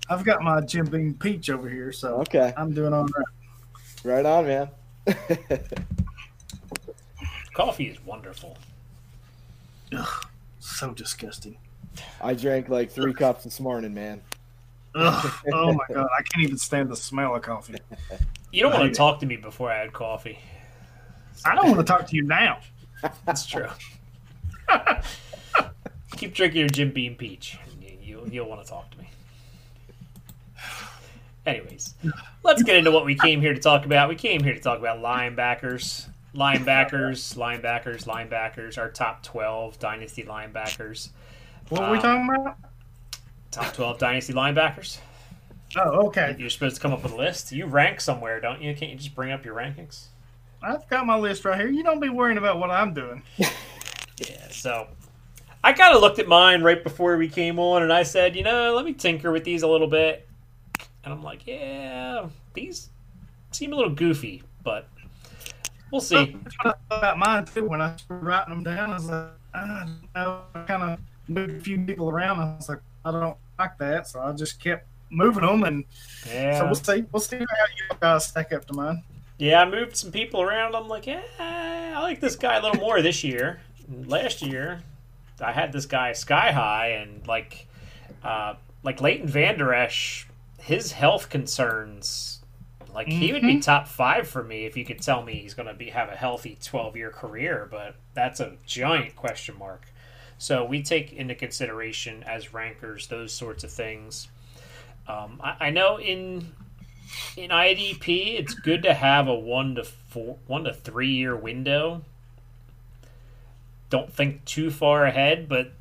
I've got my Jim Beam peach over here, so okay, I'm doing all right. right on, man. Coffee is wonderful. Ugh, so disgusting. I drank like three cups this morning, man. Ugh, oh my god, I can't even stand the smell of coffee. You don't want to talk to me before I had coffee. I don't want to talk to you now. That's true. Keep drinking your Jim Beam Peach. you- You'll, want to talk to me. Anyways, let's get into what we came here to talk about. We came here to talk about linebackers. Linebackers, linebackers, linebackers, our top 12 dynasty linebackers. What are we Um, talking about? Top 12 dynasty linebackers. Oh, okay. You're supposed to come up with a list. You rank somewhere, don't you? Can't you just bring up your rankings? I've got my list right here. You don't be worrying about what I'm doing. Yeah, so I kind of looked at mine right before we came on, and I said, you know, let me tinker with these a little bit. And I'm like, yeah, these seem a little goofy, but we'll see. That's what I thought about mine too. When I started writing them down, I was like, I don't know. Kind of moved a few people around. I was like, I don't like that, so I just kept moving them, and so we'll see. We'll see how you guys stack up to mine. yeah, I moved some people around. I'm like, yeah, I like this guy a little more this year. Last year, I had this guy sky high, and like, uh, like Leighton Vander Esch, his health concerns Like he would be top five for me if you could tell me he's going to be have a healthy twelve year career, but that's a giant question mark. So we take into consideration as rankers those sorts of things. Um, I, I know in in IDP it's good to have a one to four one to three year window. Don't think too far ahead, but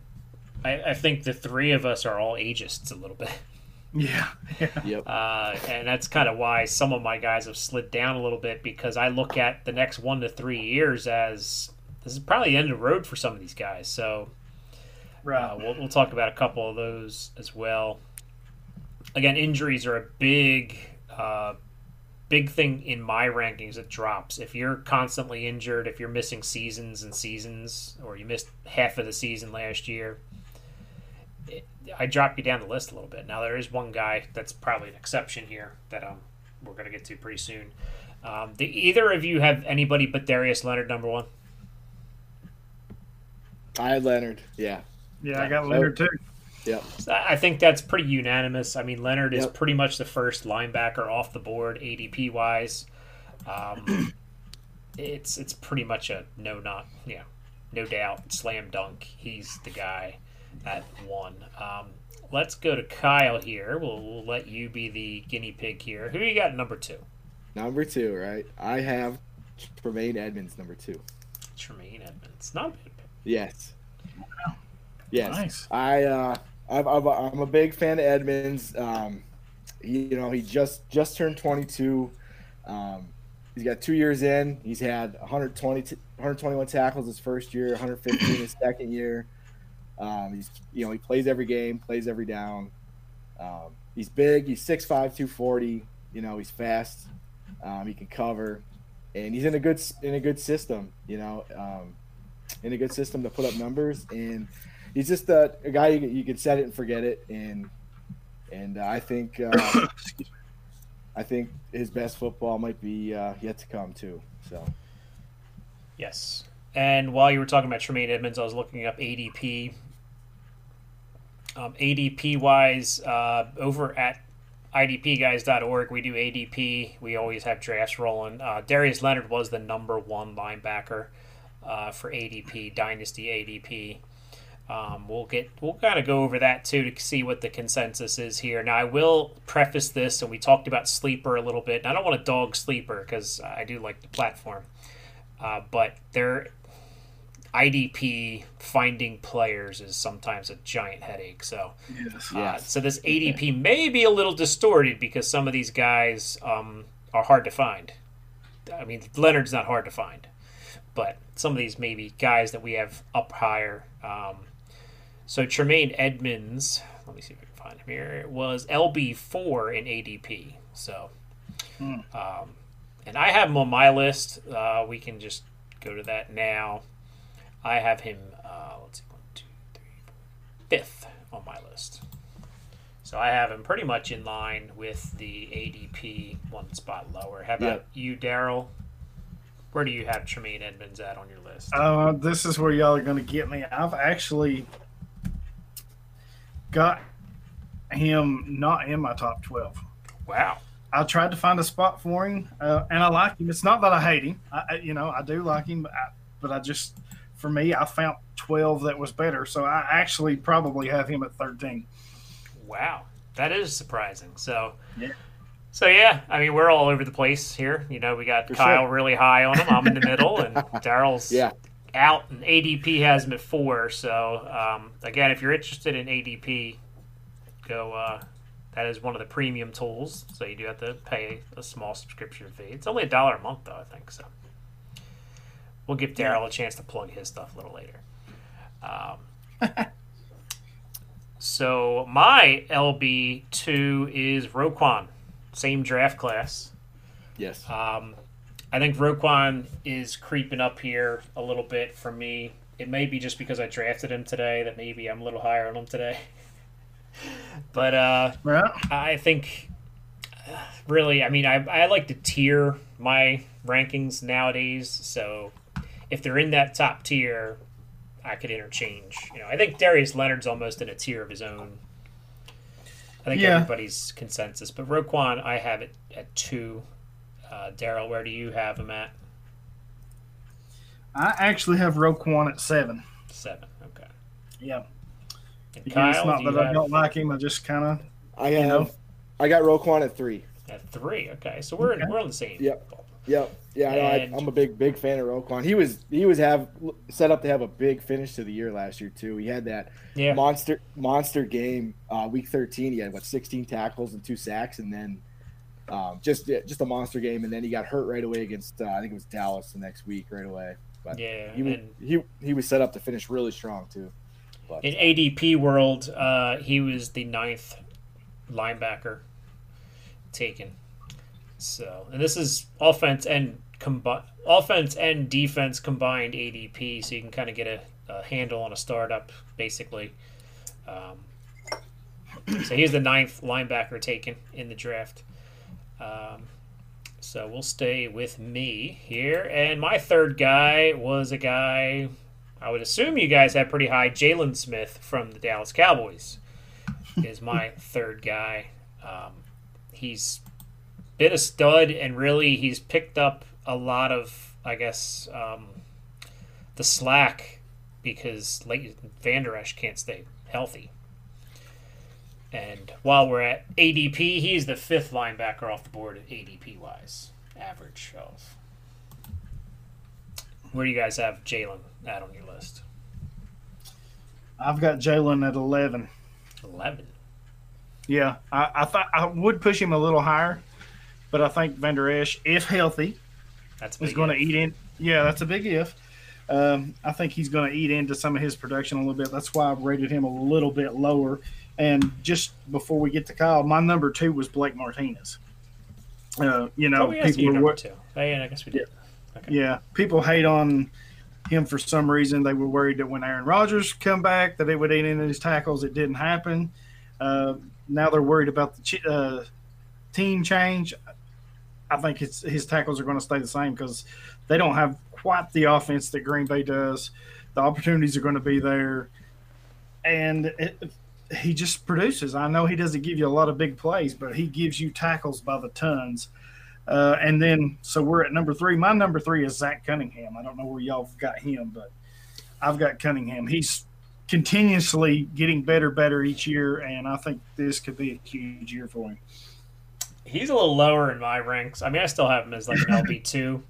I, I think the three of us are all ageists a little bit. Yeah. yeah. Yep. Uh, and that's kind of why some of my guys have slid down a little bit because I look at the next one to three years as this is probably the end of the road for some of these guys. So Right. uh, we'll, we'll talk about a couple of those as well. Again, injuries are a big, uh, big thing in my rankings. It drops if you're constantly injured, if you're missing seasons and seasons, or you missed half of the season last year. It, I drop you down the list a little bit. Now there is one guy that's probably an exception here that um we're gonna get to pretty soon. Um, do either of you have anybody but Darius Leonard number one? I had Leonard. Yeah. yeah, I got Leonard too. Yep. So I I think that's pretty unanimous. I mean, Leonard is pretty much the first linebacker off the board ADP wise. Um, it's it's pretty much a no not yeah no doubt slam dunk. He's the guy at one. Um, let's go to Kyle here. We'll, we'll let you be the guinea pig here. Who you got number two? Number two, right? I have Tremaine Edmunds, number two. Tremaine Edmunds. Not a bad pick. Yes. Yes. Nice. I uh, I'm, I'm, a, I'm a big fan of Edmunds. Um, he, you know, he just just turned 22. Um, he's got two years in. He's had 120 121 tackles his first year, 115 his second year. Um, he's you know he plays every game, plays every down. Um, he's big. He's 6'5", 240. You know he's fast. Um, he can cover, and he's in a good in a good system. You know, um, in a good system to put up numbers, and he's just a, a guy you, you can set it and forget it, and and uh, I think uh, I think his best football might be uh, yet to come too. So Yes. And while you were talking about Tremaine Edmunds, I was looking up ADP. Um, ADP wise, uh, over at idpguys.org, we do ADP. We always have drafts rolling. Uh, Darius Leonard was the number one linebacker uh, for ADP, Dynasty ADP. Um, we'll get we'll kind of go over that too to see what the consensus is here. Now I will preface this, and we talked about sleeper a little bit. And I don't want to dog sleeper because I do like the platform, uh, but their IDP finding players is sometimes a giant headache. So Yes. uh, Yes. so this ADP may be a little distorted because some of these guys um, are hard to find. I mean, Leonard's not hard to find, but some of these maybe guys that we have up higher. Um, so Tremaine Edmunds, let me see if I can find him here, was LB four in ADP. So, Hmm. um, and I have him on my list. Uh, we can just go to that now. I have him. Uh, let's see, one, two, three, four, fifth on my list. So I have him pretty much in line with the ADP, one spot lower. How about you, Darrell? Where do you have Tremaine Edmunds at on your list? Uh, this is where y'all are going to get me. I've actually got him not in my top 12. wow. I tried to find a spot for him, uh, and I like him. It's not that I hate him. I, I- you know, I do like him, but I, but I just, for me, I found 12 that was better. So I actually probably have him at 13. Wow, that is surprising. So, Yeah. so yeah, I mean, we're all over the place here. You know, we got For Kyle sure. really high on him. I'm in the middle, and Darrell's yeah, out, and ADP has him at four. So, um, again, if you're interested in ADP, go. Uh, that is one of the premium tools, so you do have to pay a small subscription fee. It's only a dollar a month, though, I think. So, we'll give Darrell a chance to plug his stuff a little later. Um, so my LB two is Roquan, same draft class. yes, Um, I think Roquan is creeping up here a little bit for me. It may be just because I drafted him today that maybe I'm a little higher on him today. but uh, Right? I think uh, really, I mean, I, I like to tier my rankings nowadays. So if they're in that top tier, I could interchange. You know, I think Darius Leonard's almost in a tier of his own. I think Yeah. everybody's consensus, but Roquan, I have it at two. Uh, Darrell, where do you have him at? I actually have Roquan at seven. Seven. Okay. Yeah. And Again, it's not do that I have don't like him. I just kind of, I have. know? I got Roquan at three. at three? Okay, so we're Okay. we're on the same. Yep. ball. Yep. Yeah, I know, And- I, I'm a big, big fan of Roquan. He was, he was have set up to have a big finish to the year last year too. He had that Yeah. monster, monster game, uh, week 13. He had what 16 tackles and two sacks, and then um, just, yeah, just a monster game. And then he got hurt right away against, uh, I think it was Dallas the next week right away. But Yeah. he he, he was set up to finish really strong too. But In ADP world, uh, he was the ninth linebacker taken. So, and this is offense and combi- offense and defense combined ADP, so you can kind of get a, a handle on a startup, basically. Um, so he's the ninth linebacker taken in the draft. Um, so we'll stay with me here, and my third guy was a guy I would assume you guys have pretty high. Jaylon Smith from the Dallas Cowboys is my third guy. Um, he's been a stud, and really he's picked up a lot of I guess, um, the slack because Leighton Vander Esch can't stay healthy. And while we're at ADP, he's the fifth linebacker off the board ADP wise, average of. Where do you guys have Jaylon at on your list? I've got Jaylon at 11. 11. Yeah, I, I thought I would push him a little higher, but I think Vander Esch, if healthy, That's is going to eat in. Yeah, that's a big if. Um, I think he's going to eat into some of his production a little bit. That's why I've rated him a little bit lower. And just before we get to Kyle, my number two was Blake Martinez. Uh, you know, Oh, we people you were number two. Oh, yeah, I guess we did. Okay. yeah, people hate on him for some reason. They were worried that when Aaron Rodgers come back, that it would eat into his tackles. It didn't happen. Uh, now they're worried about the ch- uh, team change. I think his his tackles are going to stay the same because they don't have quite the offense that Green Bay does. The opportunities are going to be there, and it, he just produces. I know he doesn't give you a lot of big plays, but he gives you tackles by the tons. Uh, and then, so we're at number three. My number three is Zach Cunningham. I don't know where y'all got him, but I've got Cunningham. He's continuously getting better, better each year, and I think this could be a huge year for him. He's a little lower in my ranks. I mean, I still have him as like an LB two.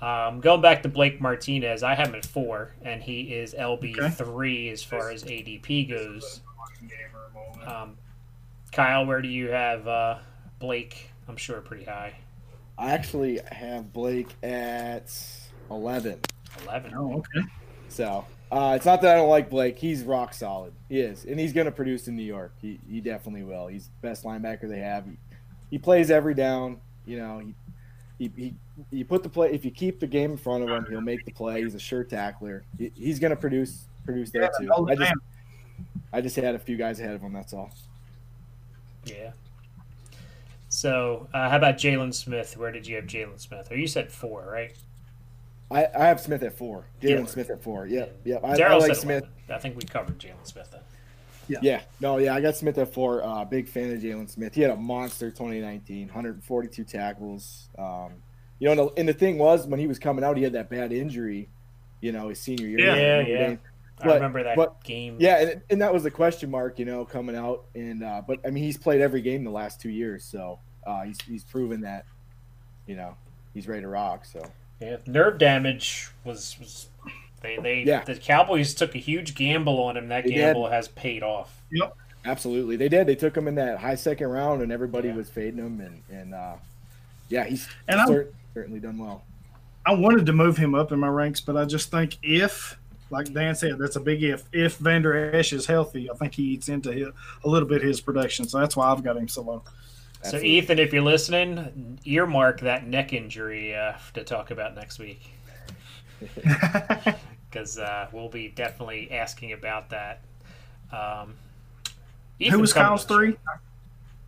Um, going back to Blake Martinez, I have him at four, and he is LB Okay. three as far as ADP goes. Um, Kyle, where do you have uh, Blake? I'm sure pretty high, I actually have Blake at 11. eleven. Oh, okay. So uh, it's not that I don't like Blake. He's rock solid. He is, and he's going to produce in New York. He, he definitely will. He's the best linebacker they have. He, he plays every down. You know, he, he, he you put the play. If you keep the game in front of him, he'll make the play. He's a sure tackler. He, he's going to produce produce there too. I just down. I just had a few guys ahead of him. That's all. Yeah. So, uh, how about Jaylon Smith? Where did you have Jaylon Smith? Or you said four, right? I, I have Smith at four. Yeah. Jaylon Smith at four. Yep, yep. I, I like said Smith. 11. I think we covered Jaylon Smith then. Yeah. yeah, no, yeah, I got Smith at four. Uh, big fan of Jaylon Smith. He had a monster 2019, 142 tackles. Um, you know, and the, and the thing was, when he was coming out, he had that bad injury. You know, his senior year. Yeah. Yeah, Notre yeah. Dame. I remember that but- game. Yeah, and, and that was the question mark, you know, coming out. And uh, but I mean, he's played every game the last two years, so uh, he's he's proven that, you know, he's ready to rock. So Yeah, nerve damage was was they they Yeah. the Cowboys took a huge gamble on him. That They did. gamble has paid off. Yep, absolutely, they did. They took him in that high second round, and everybody Yeah. was fading him. And and uh, yeah, he's And I'm- certainly done well. I wanted to move him up in my ranks, but I just think if, like Dan said, that's a big if. If Vander Esch is healthy, I think he eats into his, a little bit his production. So that's why I've got him so low. So Absolutely. Ethan, if you're listening, earmark that neck injury uh, to talk about next week because uh, we'll be definitely asking about that. Um, Who was Kyle's three?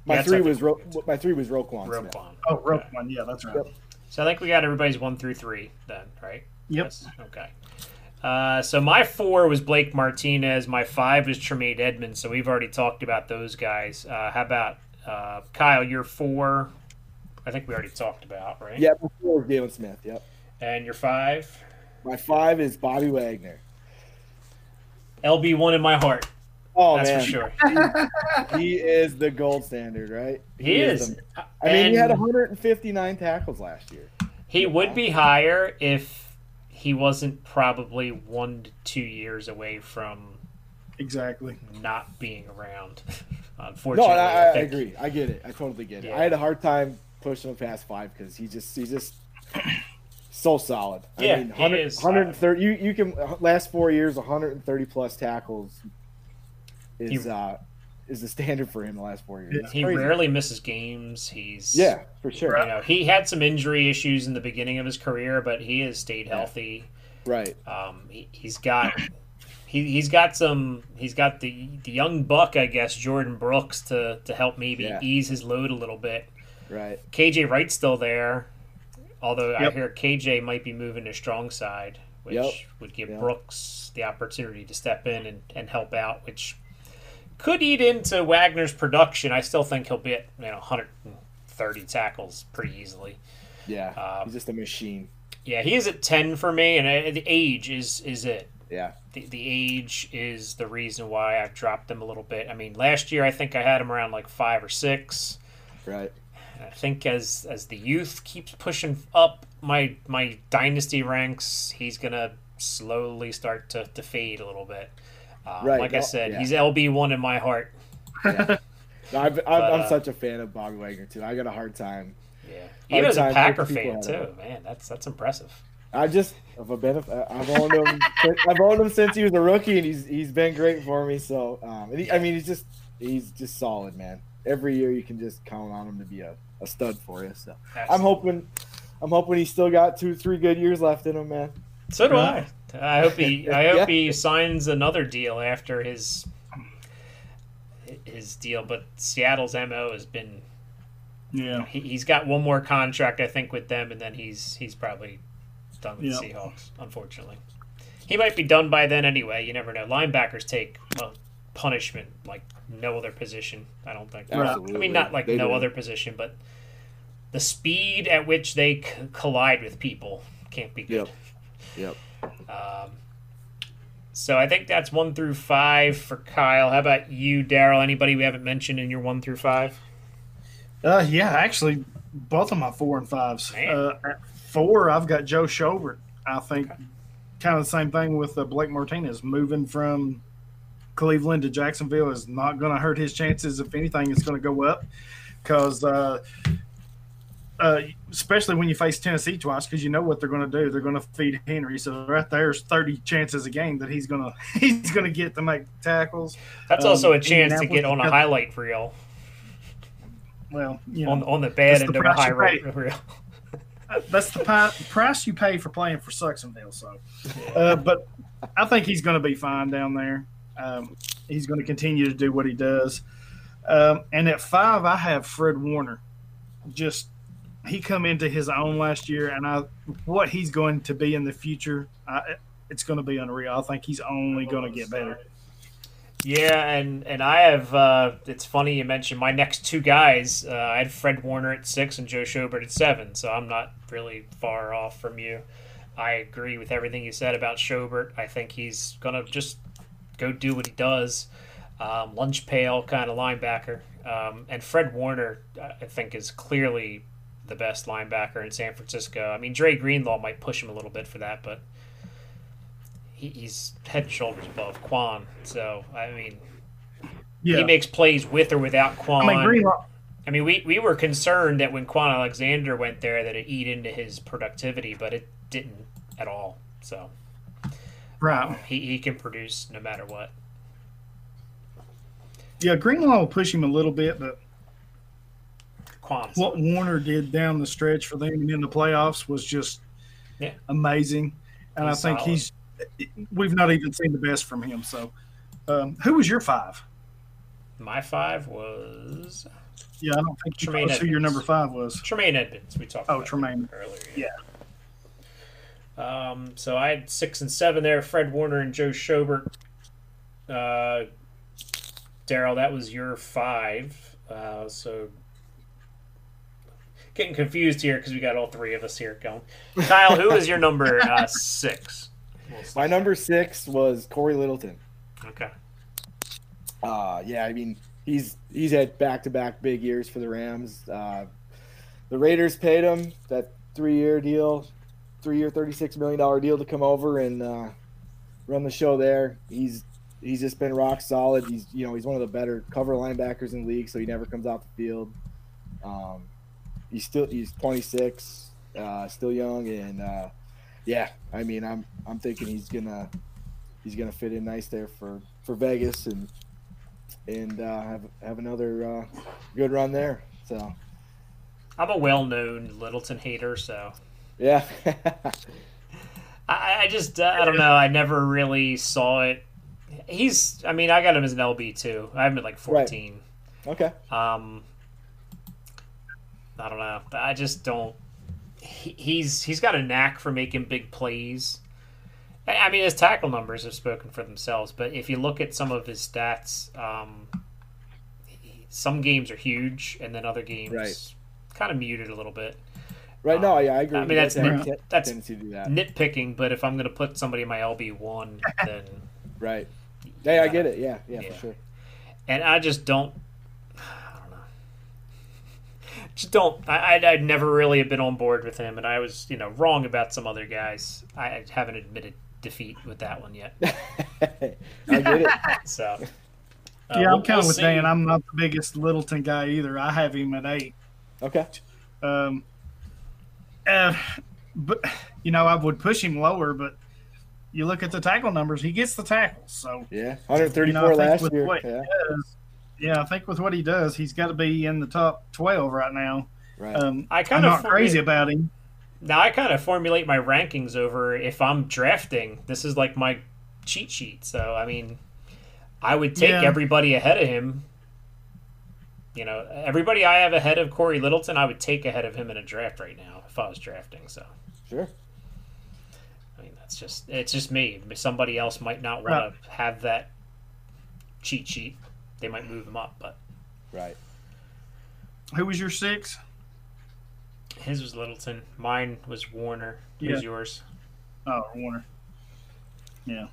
My That's three was Ro- my three was Roquan. show. Smith. Roquan. Oh, Okay. One. Yeah, that's right. Yep. So I think we got everybody's one through three then, right? Yep. Yes. Okay. Uh, so my four was Blake Martinez. My five was Tremaine Edmunds. So we've already talked about those guys. Uh, how about uh, Kyle? Your four, I think we already talked about, right? Yeah, before was Jaylon Smith. Yep. And your five, My five is Bobby Wagner. LB one in my heart. Oh that's man, for sure. he is the gold standard, right? He is. the- I mean, he had 159 tackles last year. he would be higher if he wasn't probably one to two years away from Exactly. not being around. Unfortunately, and I, I, I think- agree. I get it. I totally get it. Yeah. I had a hard time pushing him past five because he just he's just so solid. Yeah, I mean, he is 130. You you can last four years, 130 plus tackles is He- uh is the standard for him the last four years. It's He crazy. rarely misses games. He's Yeah, for sure. You know, he had some injury issues in the beginning of his career, but he has stayed healthy. Right. Um, he, he's got he, he's got some he's got the the young buck, I guess, Jordan Brooks to to help maybe Yeah. ease his load a little bit. Right. KJ Wright's still there, although I hear KJ might be moving to strong side, which Yep. would give Yep. Brooks the opportunity to step in and, and help out, which could eat into Wagner's production. I still think he'll be at you know 130 tackles pretty easily. Yeah. Um, he's just a machine. Yeah, he is at ten for me, and uh, the age is is it. Yeah. The, the age is the reason why I've dropped him a little bit. I mean, last year I think I had him around like five or six. Right. I think as as the youth keeps pushing up my my dynasty ranks, he's gonna slowly start to, to fade a little bit. Um, Right, Like I said, yeah. he's LB one in my heart. No, I've, I'm, But, I'm uh, such a fan of Bobby Wagner too. I got a hard time. Yeah, Hard even as a time Packer fan too. of Man, that's that's impressive. I just I've been I've owned him I've owned him since he was a rookie and he's he's been great for me. So um, and he, I mean he's just he's just solid, man. Every year you can just count on him to be a, a stud for you. So I'm hoping I'm hoping he's still got two three good years left in him, man. So do I. I hope he. I hope Yeah. he signs another deal after his his deal. But Seattle's mo has been. Yeah. He, he's got one more contract, I think, with them, and then he's he's probably done with Yep. the Seahawks. Unfortunately, he might be done by then anyway. You never know. Linebackers take well, punishment like no other position. I don't think. Absolutely. I mean, not like They no do. other position, but the speed at which they c- collide with people can't be good. Yep. Yep. Um, so I think that's one through five for Kyle. How about you, Darrell? Anybody we haven't mentioned in your one through five? Uh, yeah, actually, both of my four and fives. Uh, at four, I've got Joe Schobert. I think kind of the same thing with uh, Blake Martinez. Moving from Cleveland to Jacksonville is not going to hurt his chances. If anything, it's going to go up because, uh, uh, especially when you face Tennessee twice, because you know what they're going to do. They're going to feed Henry. So right there's 30 chances a game that he's going to he's going to get to make tackles. That's Um, also a chance to get on a highlight reel Well, you know, on on the bad end the of a price you high rate pay. reel. that's the pi- price you pay for playing for Sucksonville. So, uh, but I think he's going to be fine down there. Um, he's going to continue to do what he does. Um, and at five, I have Fred Warner. Just he come into his own last year, and I what he's going to be in the future, I, it's going to be unreal. I think he's only going to get better. Yeah, and and I have. Uh, it's funny you mentioned my next two guys. Uh, I had Fred Warner at six and Joe Schobert at seven, so I'm not really far off from you. I agree with everything you said about Schobert. I think he's gonna just go do what he does. Um, lunch pail kind of linebacker, um, and Fred Warner, I think, is clearly the best linebacker in San Francisco. I mean, Dre Greenlaw might push him a little bit for that, but he, he's head and shoulders above Kwon. So I mean, Yeah, he makes plays with or without Kwon. I mean Greenlaw. I mean, we, we were concerned that when Kwon Alexander went there that it eat into his productivity, but it didn't at all. So Right. he, he can produce no matter what. Yeah, Greenlaw will push him a little bit, but What Warner did down the stretch for them and in the playoffs was just Yeah. amazing. And He's I think solid. he's we've not even seen the best from him. So, um, who was your five? my five was Yeah, I don't think Tremaine us who your number five was. Tremaine Edmunds. We talked Oh, about Tremaine. earlier. Yeah. Um, so I had six and seven there. Fred Warner and Joe Schobert. Uh, Darrell, that was your five. Uh, so getting confused here because we got all three of us here going. Kyle, who is your number uh, six? We'll My number six was Cory Littleton. Okay. Uh, yeah, I mean he's he's had back to back big years for the Rams. Uh, the Raiders paid him that three year deal, three year thirty six million dollar deal to come over and uh, run the show there. He's he's just been rock solid. He's you know he's one of the better cover linebackers in the league, so he never comes off the field. Um, he's still he's twenty six, uh, still young, and uh, yeah, I mean I'm I'm thinking he's gonna he's gonna fit in nice there for for Vegas and and uh, have have another uh, good run there. So I'm a well-known Littleton hater, so yeah, I, I just uh, I don't know. I never really saw it. He's I mean I got him as an LB too. I have him at like 14. okay, Um, I don't know. I just don't. He, he's he's got a knack for making big plays. I mean, his tackle numbers have spoken for themselves. But if you look at some of his stats, um, he- some games are huge, and then other games Right. kind of muted a little bit. Right? No, yeah, I agree. I mean, that's nit- that's that. nitpicking, but if I'm going to put somebody in my LB one, then Right. Hey, I get it. Yeah, yeah, Yeah. for sure. and I just don't. I don't know. Just don't. I, I'd, I'd never really have been on board with him, and I was, you know, wrong about some other guys. I haven't admitted defeat with that one yet. I get it. So, uh, yeah, we'll- I'm kind of we'll with see. Dan. I'm not the biggest Littleton guy either. I have him at eight. Okay. Um, uh, but you know, I would push him lower, but you look at the tackle numbers; he gets the tackles. So Yeah. 134 you know, last year. what Yeah. he does, yeah, I think with what he does, he's got to be in the top twelve right now. Right. Um, I I'm kind of not crazy about him. now. I kind of formulate my rankings over if I'm drafting. This is like my cheat sheet. So I mean, I would take Yeah. everybody ahead of him. You know, everybody I have ahead of Cory Littleton, I would take ahead of him in a draft right now if I was drafting. So sure. I mean, that's just it's just me. Somebody else might not Right. want to have that cheat sheet. They might move him up, but Right. Who was your six? his was Littleton. Mine was Warner. Yeah. Who's yours? Oh, Warner. Yeah,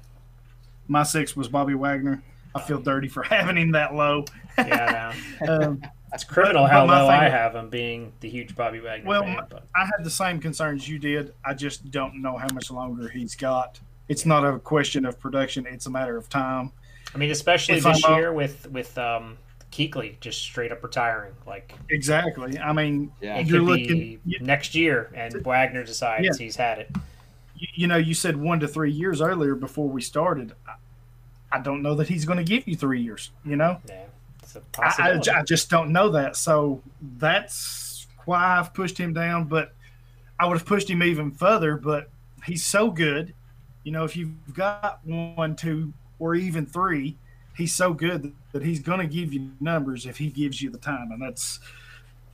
my six was Bobby Wagner. I feel dirty for having him that low. Yeah, I. Um, It's criminal But- how but low thing- I have him being the huge Bobby Wagner Well, fan. my- But I had the same concerns you did. I just don't know how much longer he's got. It's not a question of production; it's a matter of time. I mean, especially If this I'm up- year with with um, Kuechly just straight up retiring. Like Exactly. I mean, Yeah. it You're could looking- be next year, and Wagner decides Yeah. he's had it. you, you know, you said one to three years earlier before we started. I, I don't know that he's going to give you three years. You know, Yeah, it's a I, I, possibility. I just don't know that. So that's why I've pushed him down. But I would have pushed him even further. But he's so good. You know, if you've got one, two, or even three, he's so good that he's going to give you numbers if he gives you the time. And that's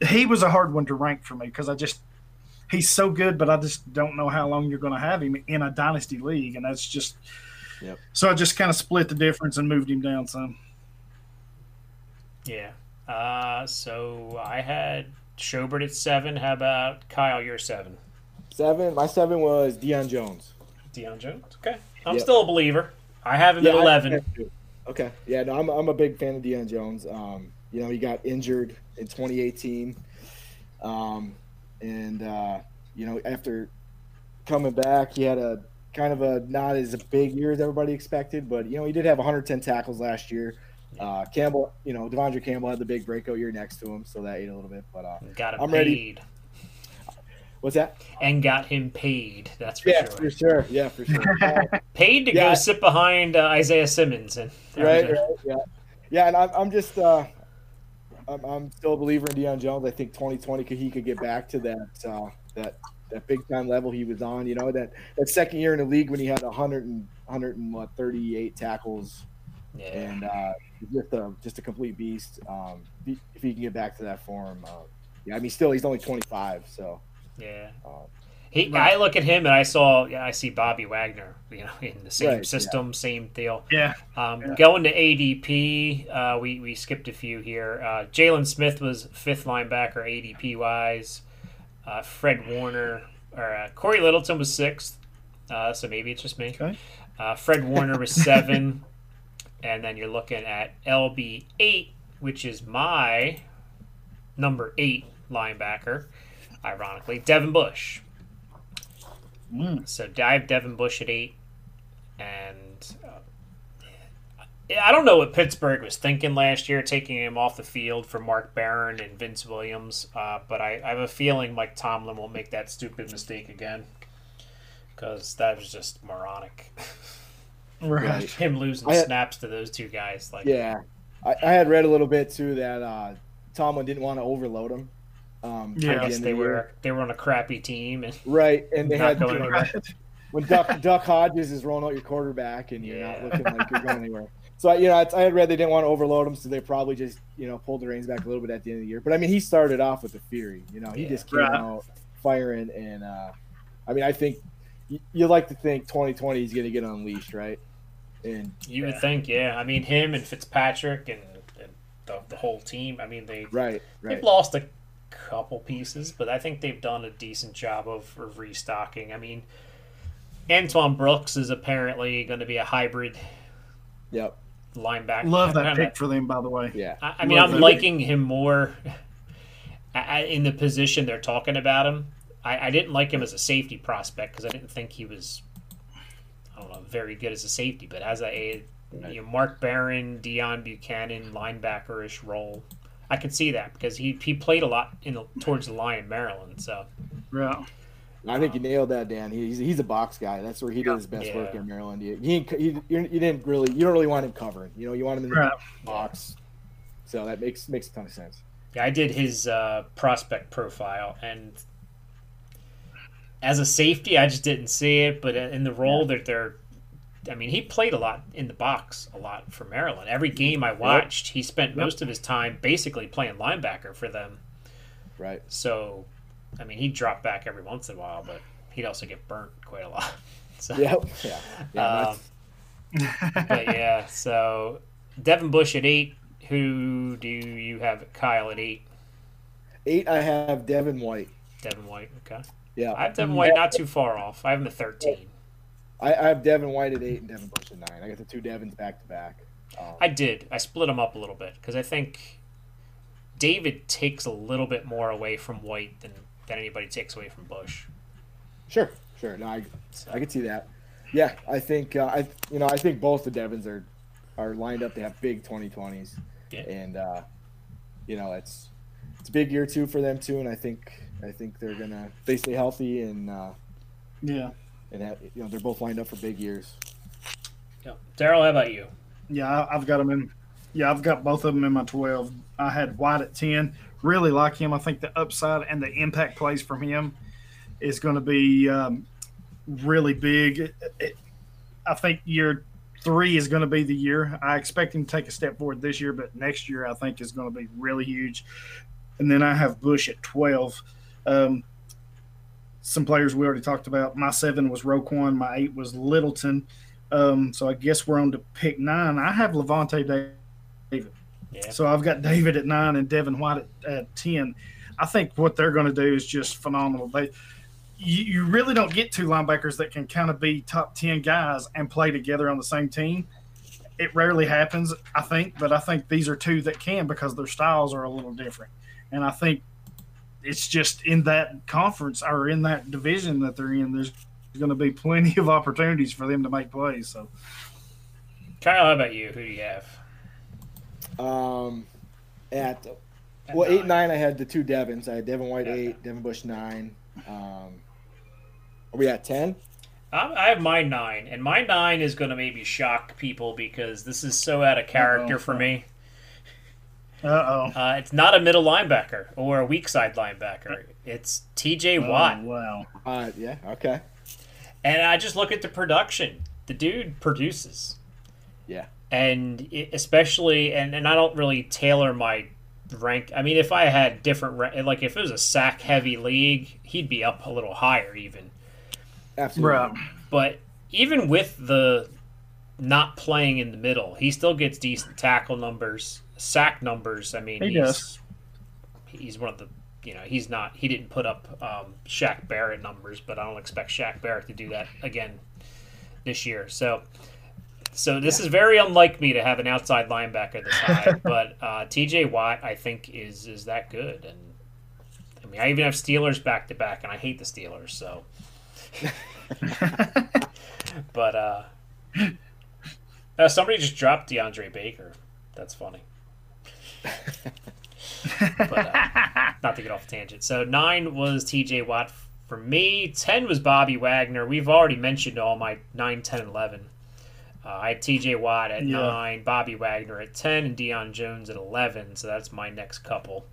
he was a hard one to rank for me because I just he's so good, but I just don't know how long you're going to have him in a dynasty league, and that's just. Yep. So I just kind of split the difference and moved him down some. yeah. Uh, so I had Schobert at seven. How about Kyle? You're seven. Seven. My seven was Deion Jones. Deion Jones. Okay, I'm Yep. still a believer. I have him Yeah, at eleven. Okay. Yeah, no, I'm, I'm a big fan of Deion Jones. Um, you know, he got injured in 2018. Um, and, uh, you know, after coming back, he had a kind of a not as big year as everybody expected, but, you know, he did have 110 tackles last year. Uh, Campbell, you know, De'Vondre Campbell had the big breakout year next to him, so that ate a little bit. But, uh, got him I'm paid, ready. What's that? and got him paid. That's for Yeah, sure. for sure. Yeah, for sure. Uh, Paid to Yeah. go sit behind uh, Isaiah Simmons and right, right, yeah, yeah, and I'm, I'm just, uh, I'm, I'm still a believer in Deion Jones. I think 2020 could he could get back to that, uh, that, that big time level he was on. You know that that second year in the league when he had 100 and 100 and what 38 tackles Yeah. and uh, just a just a complete beast. Um, if if he can get back to that form, uh, yeah, I mean, still he's only 25, so Yeah. uh, He, Right. I look at him and I saw, yeah, I see Bobby Wagner, you know, in the same Right, yeah. system, same deal. Yeah, Um, Yeah. Going to ADP, uh, we, we skipped a few here. Uh, Jaylon Smith was fifth linebacker ADP wise. Uh, Fred Warner or uh, Cory Littleton was sixth, uh, so maybe it's just me. Okay. Uh, Fred Warner was seven, and then you're looking at LB eight, which is my number eight linebacker. Ironically, Devin Bush. Mm. So I have Devin Bush at eight, and uh, I don't know what Pittsburgh was thinking last year, taking him off the field for Mark Barron and Vince Williams. Uh, but I, I have a feeling Mike Tomlin will make that stupid mistake again because that was just moronic. right. Him losing I- snaps to those two guys, like yeah, I, I had read a little bit too that uh, Tomlin didn't want to overload him. Um, Yeah. The they of the year. were they were on a crappy team, and right, and they had going you know, when Duck Duck Hodges is rolling out your quarterback and you're not looking like you're going anywhere. So you know, I, I had read they didn't want to overload him, so they probably just you know pulled the reins back a little bit at the end of the year. But I mean, he started off with the fury. You know, he Yeah. just came Right. out firing, and uh, I mean, I think you, you like to think 2020 is going to get unleashed, right? And You would think, yeah. I mean, him and Fitzpatrick and, and the, the whole team. I mean, they right, right. they've lost a couple pieces, but I think they've done a decent job of, of restocking. I mean, Antoine Brooks is apparently going to be a hybrid Yep. linebacker. Love that Kinda- pick for them, by the way. Yeah. I, I mean, Love I'm that. liking him more I- I- in the position they're talking about him. I, I didn't like him as a safety prospect because I didn't think he was, I don't know, very good as a safety. But as a you know, Mark Barron, Deone Bucannon linebacker-ish role, I could see that because he, he played a lot in the, towards the line in Maryland. So Right. I think you nailed that, Dan. He's he's a box guy. That's where he did his best work in Maryland. He, he, he you you didn't really you don't really want him covering. You know, you want him in the Right. box. So that makes makes a ton of sense. yeah, I did his uh, prospect profile and. As a safety, I just didn't see it, but in the role that they're I mean, he played a lot in the box, a lot for Maryland. Every game I watched, he spent most of his time basically playing linebacker for them. Right. So, I mean, he'd drop back every once in a while, but he'd also get burnt quite a lot. So, Yep. Yeah. Yeah. um, but yeah, so Devin Bush at eight. Who do you have Kyle at eight? eight. I have Devin White. Devin White. Okay. Yeah. I have Devin White not too far off. I have him at 13. I, I have Devin White at eight and Devin Bush at nine. I got the two Devins back to back. Um, I did. I split them up a little bit because I think David takes a little bit more away from White than, than anybody takes away from Bush. Sure, sure. No, I So, I can see that. Yeah, I think uh, I you know I think both the Devons are are lined up to have big 2020s, Yeah. and uh, you know it's it's a big year too for them too, and I think I think they're gonna they stay healthy and uh, Yeah. And have, you know they're both lined up for big years. yeah. Darrell, how about you? Yeah, I- I've got them in. Yeah, I've got both of them in my 12. I had White at 10. Really like him. I think the upside and the impact plays from him is going to be um, really big. It- it- I think year three is going to be the year. I expect him to take a step forward this year, but next year I think is going to be really huge. And then I have Bush at 12. Um, some players we already talked about. My seven was Roquan. My eight was Littleton. Um, so I guess we're on to pick nine. I have Lavonte David. Yeah. So I've got David at nine and Devin White at, at ten. I think what they're going to do is just phenomenal. They, you, you really don't get two linebackers that can kind of be top ten guys and play together on the same team. It rarely happens, I think, but I think these are two that can because their styles are a little different. And I think it's just in that conference or in that division that they're in. There's going to be plenty of opportunities for them to make plays. So Kyle, how about you? Who do you have? Um, at At well eight nine, I had the two Devons. I had Devin White Okay. eight, Devin Bush nine. Um, are we at ten? I'm, I have my nine, and my nine is going to maybe shock people because this is so out of character Uh-oh. for me. Uh oh. Uh, it's not a middle linebacker or a weak side linebacker. It's T.J. Watt, Oh, wow. Uh, yeah. Okay. and I just look at the production. The dude produces. Yeah. and it, especially and, and I don't really tailor my rank. I mean, if I had different like if it was a sack heavy league, he'd be up a little higher even. Absolutely. But even with the not playing in the middle, he still gets decent tackle numbers, sack numbers. I mean, He he's, does. He's one of the you know he's not he didn't put up um, Shaq Barrett numbers, but I don't expect Shaq Barrett to do that again this year. So. So this is very unlike me to have an outside linebacker this high, but uh, T.J. Watt I think is is that good, and I mean I even have Steelers back to back, and I hate the Steelers, so. but uh, uh, somebody just dropped DeAndre Baker. That's funny. But uh, not to get off tangent. So nine was T.J. Watt for me. Ten was Bobby Wagner. We've already mentioned all my 9, 10, and 11. Uh, I had T.J. Watt at Yeah. nine, Bobby Wagner at ten, and Deion Jones at eleven. So that's my next couple.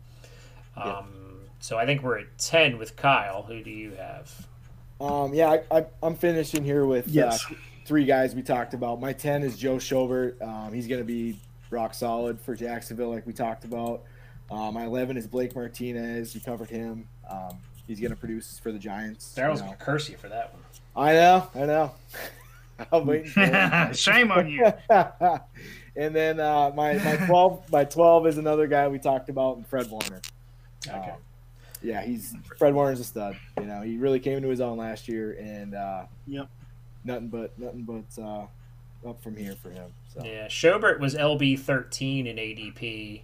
Um, Yeah. So I think we're at ten with Kyle. Who do you have? Um, yeah, I, I, I'm finishing here with Yes. uh, three guys we talked about. My 10 is Joe Schobert. Um, he's going to be rock solid for Jacksonville, like we talked about. Um, my 11 is Blake Martinez. You covered him. Um, he's going to produce for the Giants. Darrell's you know. gonna curse you for that one. I know, I know. I'm waiting. Shame on you. and then uh, my my 12 my 12 is another guy we talked about, and Fred Warner. Okay. Um, yeah, he's Fred Warner's a stud. You know, he really came into his own last year, and uh, Yep. nothing but nothing but uh, up from here for him. So Yeah, Schobert was LB thirteen in ADP.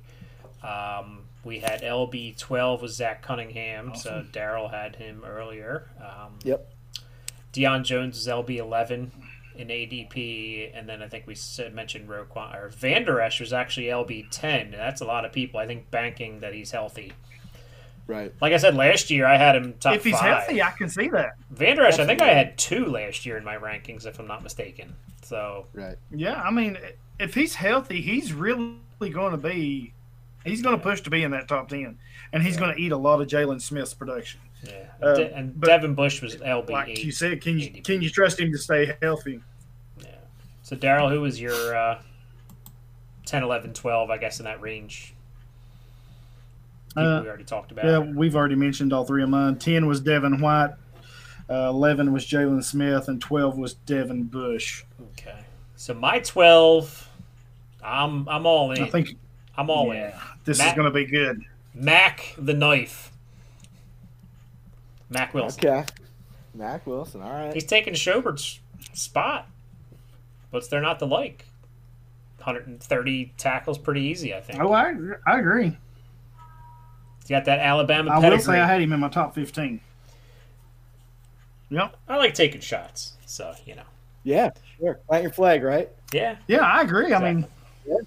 Um, we had LB twelve was Zach Cunningham, so Darrell had him earlier. Um, Yep. Deion Jones is LB eleven in ADP, and then I think we mentioned Roquan or Van Der Esch was actually LB ten. That's a lot of people. I think banking that he's healthy. Right, Like I said last year, I had him top if he's five. healthy, I can see that. Van Der Esch, I think I had two last year in my rankings, if I'm not mistaken. So right, Yeah, I mean, if he's healthy, he's really going to be. He's going to push to be in that top ten, and he's going to eat a lot of Jaylon Smith's production. yeah, Uh, De- and Devin Bush was LB Like eight. you said, can you ADP. can you trust him to stay healthy? Yeah. So, Darrell, who was your uh, 10, 11, 12, I guess, in that range? People Uh, we already talked about. Yeah, we've already mentioned all three of mine. Ten was Devin White, uh, eleven was Jaylon Smith, and twelve was Devin Bush. Okay. So, my 12, I'm, I'm all in. I think I'm all yeah, this Matt- is going to be good. Mac the knife. Mack Wilson. okay. Mack Wilson, all right. He's taking Schobert's spot. but they're not the like? 130 tackles, pretty easy, I think. Oh, I I agree. He's got that Alabama I will say I had him in my top fifteen. Yep. I like taking shots, so you know. Yeah, sure. Plant your flag, right? Yeah, Yeah, I agree. I mean, Exactly.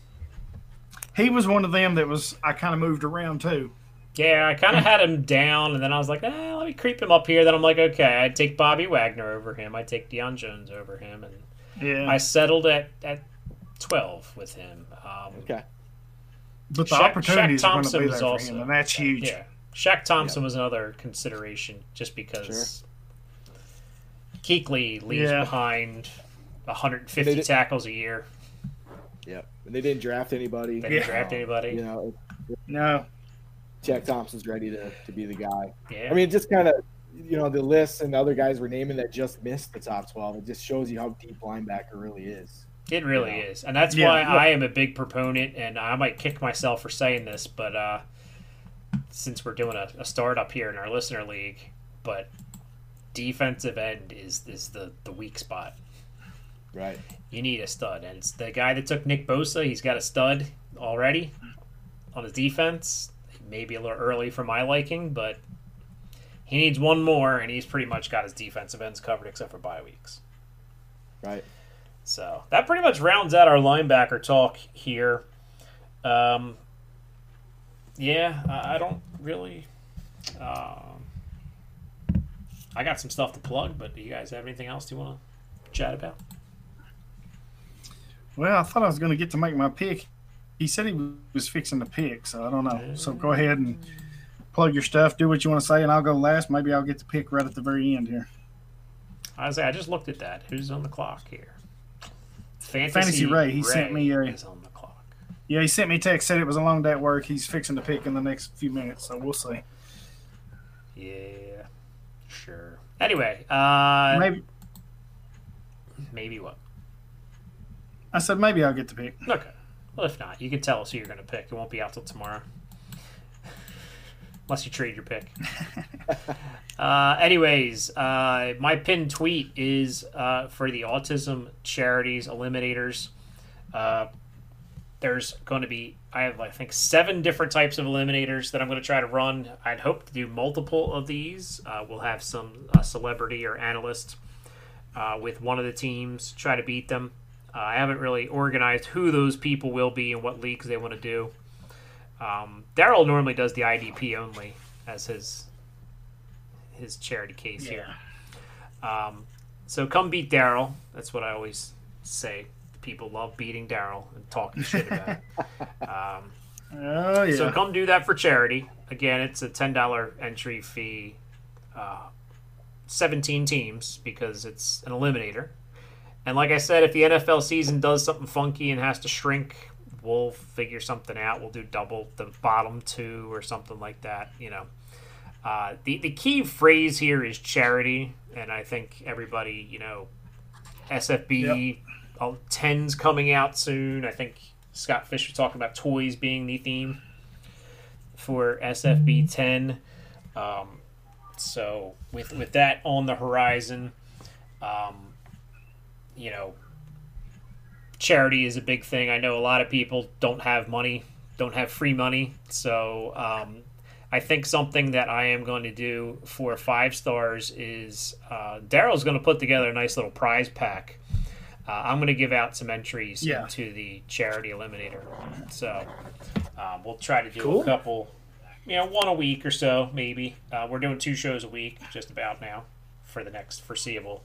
he was one of them that was I kind of moved around too. yeah. I kind of had him down, and then I was like, eh, let me creep him up here. Then I'm like, okay, I'd take Bobby Wagner over him. I'd take Deion Jones over him, and Yeah, I settled at at 12 with him. Um, Okay. But the Shaq- opportunities Shaq are going to Thompson be was there for also- him, and that's huge. Yeah, Shaq Thompson was another consideration, just because Kuechly leaves Yeah. behind 150 did- tackles a year. Yep. And they didn't draft anybody. They didn't Yeah. draft anybody. You know, No, Jack Thompson's ready to, to be the guy. Yeah. I mean, just kind of, you know, the lists and the other guys we're naming that just missed the top 12. It just shows you how deep linebacker really is. It really you know. is, and that's Yeah. why I am a big proponent. And I might kick myself for saying this, but uh, since we're doing a, a startup here in our listener league, but defensive end is is the the weak spot. Right. You need a stud, and it's the guy that took Nick Bosa. He's got a stud already on his defense. Maybe a little early for my liking, but he needs one more, and he's pretty much got his defensive ends covered except for bye weeks. Right. So that pretty much rounds out our linebacker talk here. Um, yeah, I, I don't really. Um, I got some stuff to plug, but do you guys have anything else you want to chat about? well, I thought I was going to get to make my pick. He said he was fixing the pick, so I don't know. So go ahead and plug your stuff, do what you want to say, and I'll go last. Maybe I'll get the pick right at the very end here. I was I just looked at that. Who's on the clock here? Fantasy, Fantasy Ray, he sent me a- is on the clock. Yeah, he sent me a text, said it was a long day at work. He's fixing to pick in the next few minutes, so we'll see. Yeah, sure. Anyway, uh, maybe, Maybe what? I said maybe I'll get to pick. Okay. Well, if not, you can tell us who you're going to pick. It won't be out till tomorrow. Unless you trade your pick. uh, anyways, uh, my pinned tweet is uh, for the Autism Charities Eliminators. Uh, there's going to be, I have, I think, seven different types of eliminators that I'm going to try to run. I'd hope to do multiple of these. Uh, we'll have some uh, celebrity or analyst uh, with one of the teams, try to beat them. Uh, I haven't really organized who those people will be and what leagues they want to do. Um, Darrell normally does the IDP only as his his charity case here. Um, so come beat Darrell. That's what I always say. People love beating Darrell and talking shit about it. Um, Oh yeah. so come do that for charity. Again, it's a ten dollar entry fee. Uh, Seventeen teams because it's an eliminator. And like I said, if the NFL season does something funky and has to shrink, we'll figure something out. We'll do double the bottom two or something like that. You know, uh, the the key phrase here is charity, and I think everybody, you know, SFB all tens coming out soon. I think Scott Fisher talking about toys being the theme for SFB ten. Um, so with with that on the horizon, um, you know, charity is a big thing. I know a lot of people don't have money, don't have free money. So um, I think something that I am going to do for five stars is uh, Darrell's going to put together a nice little prize pack. Uh, I'm going to give out some entries Yeah. into the charity eliminator. So um, we'll try to do Cool. a couple, you know, one a week or so, maybe. Uh, we're doing two shows a week just about now for the next foreseeable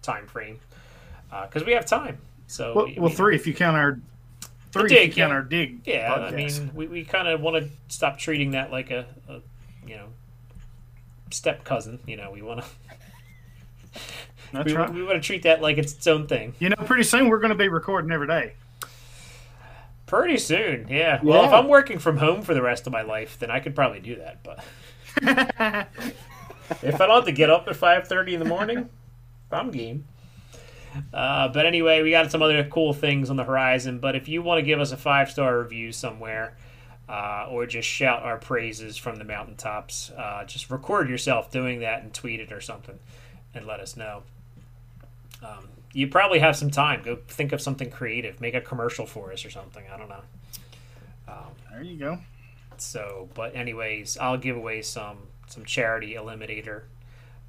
time frame because we have time. So Well, we- well we- three if you count our three if you count yeah. our dig. yeah, I mean, we, we kind of want to stop treating that like a, a you know, step cousin. You know, we want to That's we, right. we want to treat that like it's its own thing. You know, pretty soon we're going to be recording every day. Pretty soon, yeah. Well, if I'm working from home for the rest of my life, then I could probably do that. But if I don't have to get up at five thirty in the morning, I'm game. Uh, but anyway, we got some other cool things on the horizon. But if you want to give us a five star review somewhere, uh, or just shout our praises from the mountaintops, uh, just record yourself doing that and tweet it or something, and let us know. Um, you probably have some time. Go think of something creative. Make a commercial for us or something. I don't know. There you go. So, but anyways, I'll give away some some charity eliminator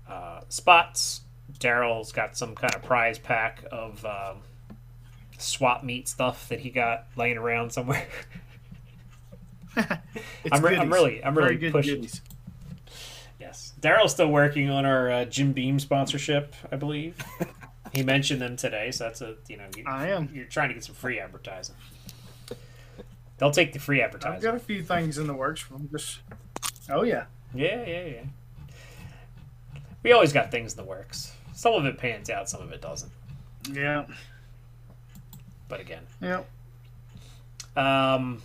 uh, spots. Darrell's got some kind of prize pack of um, swap meet stuff that he got laying around somewhere. I'm re- I'm really- I'm really Very pushing. goodies. yes, Darrell's still working on our uh, Jim Beam sponsorship, I believe. he mentioned them today, so that's a you know you, I am. you're trying to get some free advertising. They'll take the free advertising. I've got a few things in the works. I'm just. Oh yeah. Yeah, yeah, yeah. We always got things in the works. Some of it pans out, some of it doesn't. Yeah. But again, Yeah. um,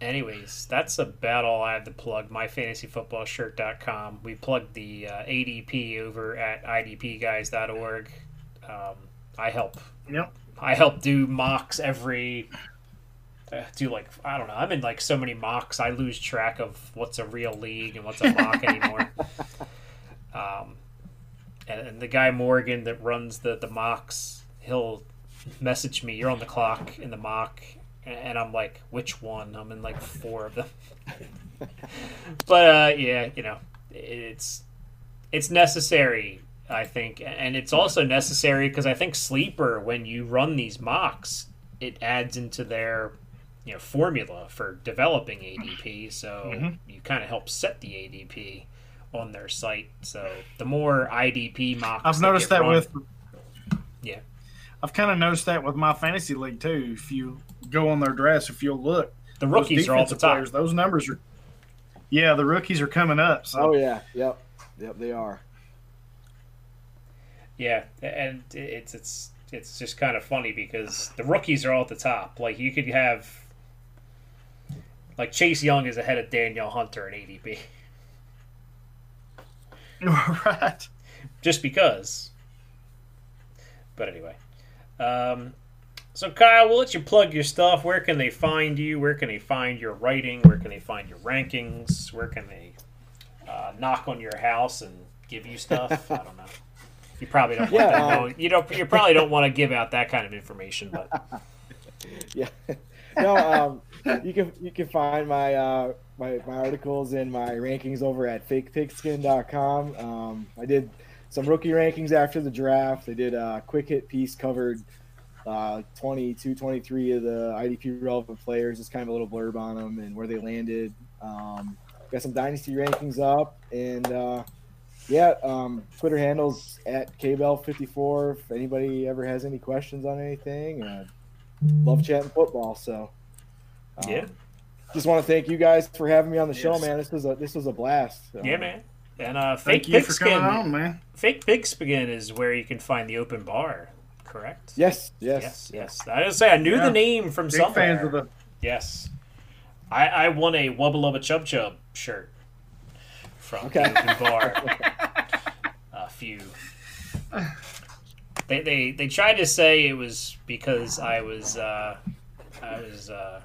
anyways, that's about all I have to plug. MyFantasyFootballShirt.com. We plugged the uh, ADP over at IDPguys.org. Um, I help. Yep. I help do mocks every. uh, Do like I don't know. I'm in like so many mocks. I lose track of what's a real league and what's a mock anymore. Um, and, and the guy Morgan that runs the the mocks, he'll message me. You're on the clock in the mock, and, I'm like, which one? I'm in like four of them. but uh, yeah, you know, it's it's necessary. I think, and it's also necessary because I think sleeper when you run these mocks, it adds into their you know formula for developing ADP. So Mhm. you kind of help set the ADP on their site. So the more IDP mocks, I've noticed that run- with. Yeah. I've kind of noticed that with my fantasy league too. If you go on their drafts, if you'll look, the rookies are all the defensive top. players, those numbers are. Yeah, the rookies are coming up. So Oh yeah, yep, yep, they are. Yeah, and it's it's it's just kind of funny because the rookies are all at the top. Like you could have like Chase Young is ahead of Danielle Hunter in ADP right. just because. But anyway, um, so Kyle, we'll let you plug your stuff. Where can they find you? Where can they find your writing? Where can they find your rankings? Where can they uh, knock on your house and give you stuff? I don't know. You probably don't. Want Yeah, um, you don't. You probably don't want to give out that kind of information, but Yeah. no, um, you can you can find my uh, my my articles and my rankings over at fakepigskin.com. Um, I did some rookie rankings after the draft. I did a quick hit piece covered uh, 22, 23 of the IDP relevant players. Just kind of a little blurb on them and where they landed. Um, got some dynasty rankings up and. Uh, yeah, um, Twitter handles at kbell54. If anybody ever has any questions on anything, uh, love chatting football. So, um, yeah, just want to thank you guys for having me on the show, man. This was a this was a blast. yeah, Um, man. And uh, fake Thank you for coming on, man. Fake pigskin is where you can find the open bar. Correct. Yes, yes, Yes, yes. I was say I knew Yeah. the name from Big somewhere. fans of the. Yes. I, I won a Wubba Lubba Chub Chub shirt from Okay. the open bar a few. They, they they tried to say it was because I was uh, I was uh,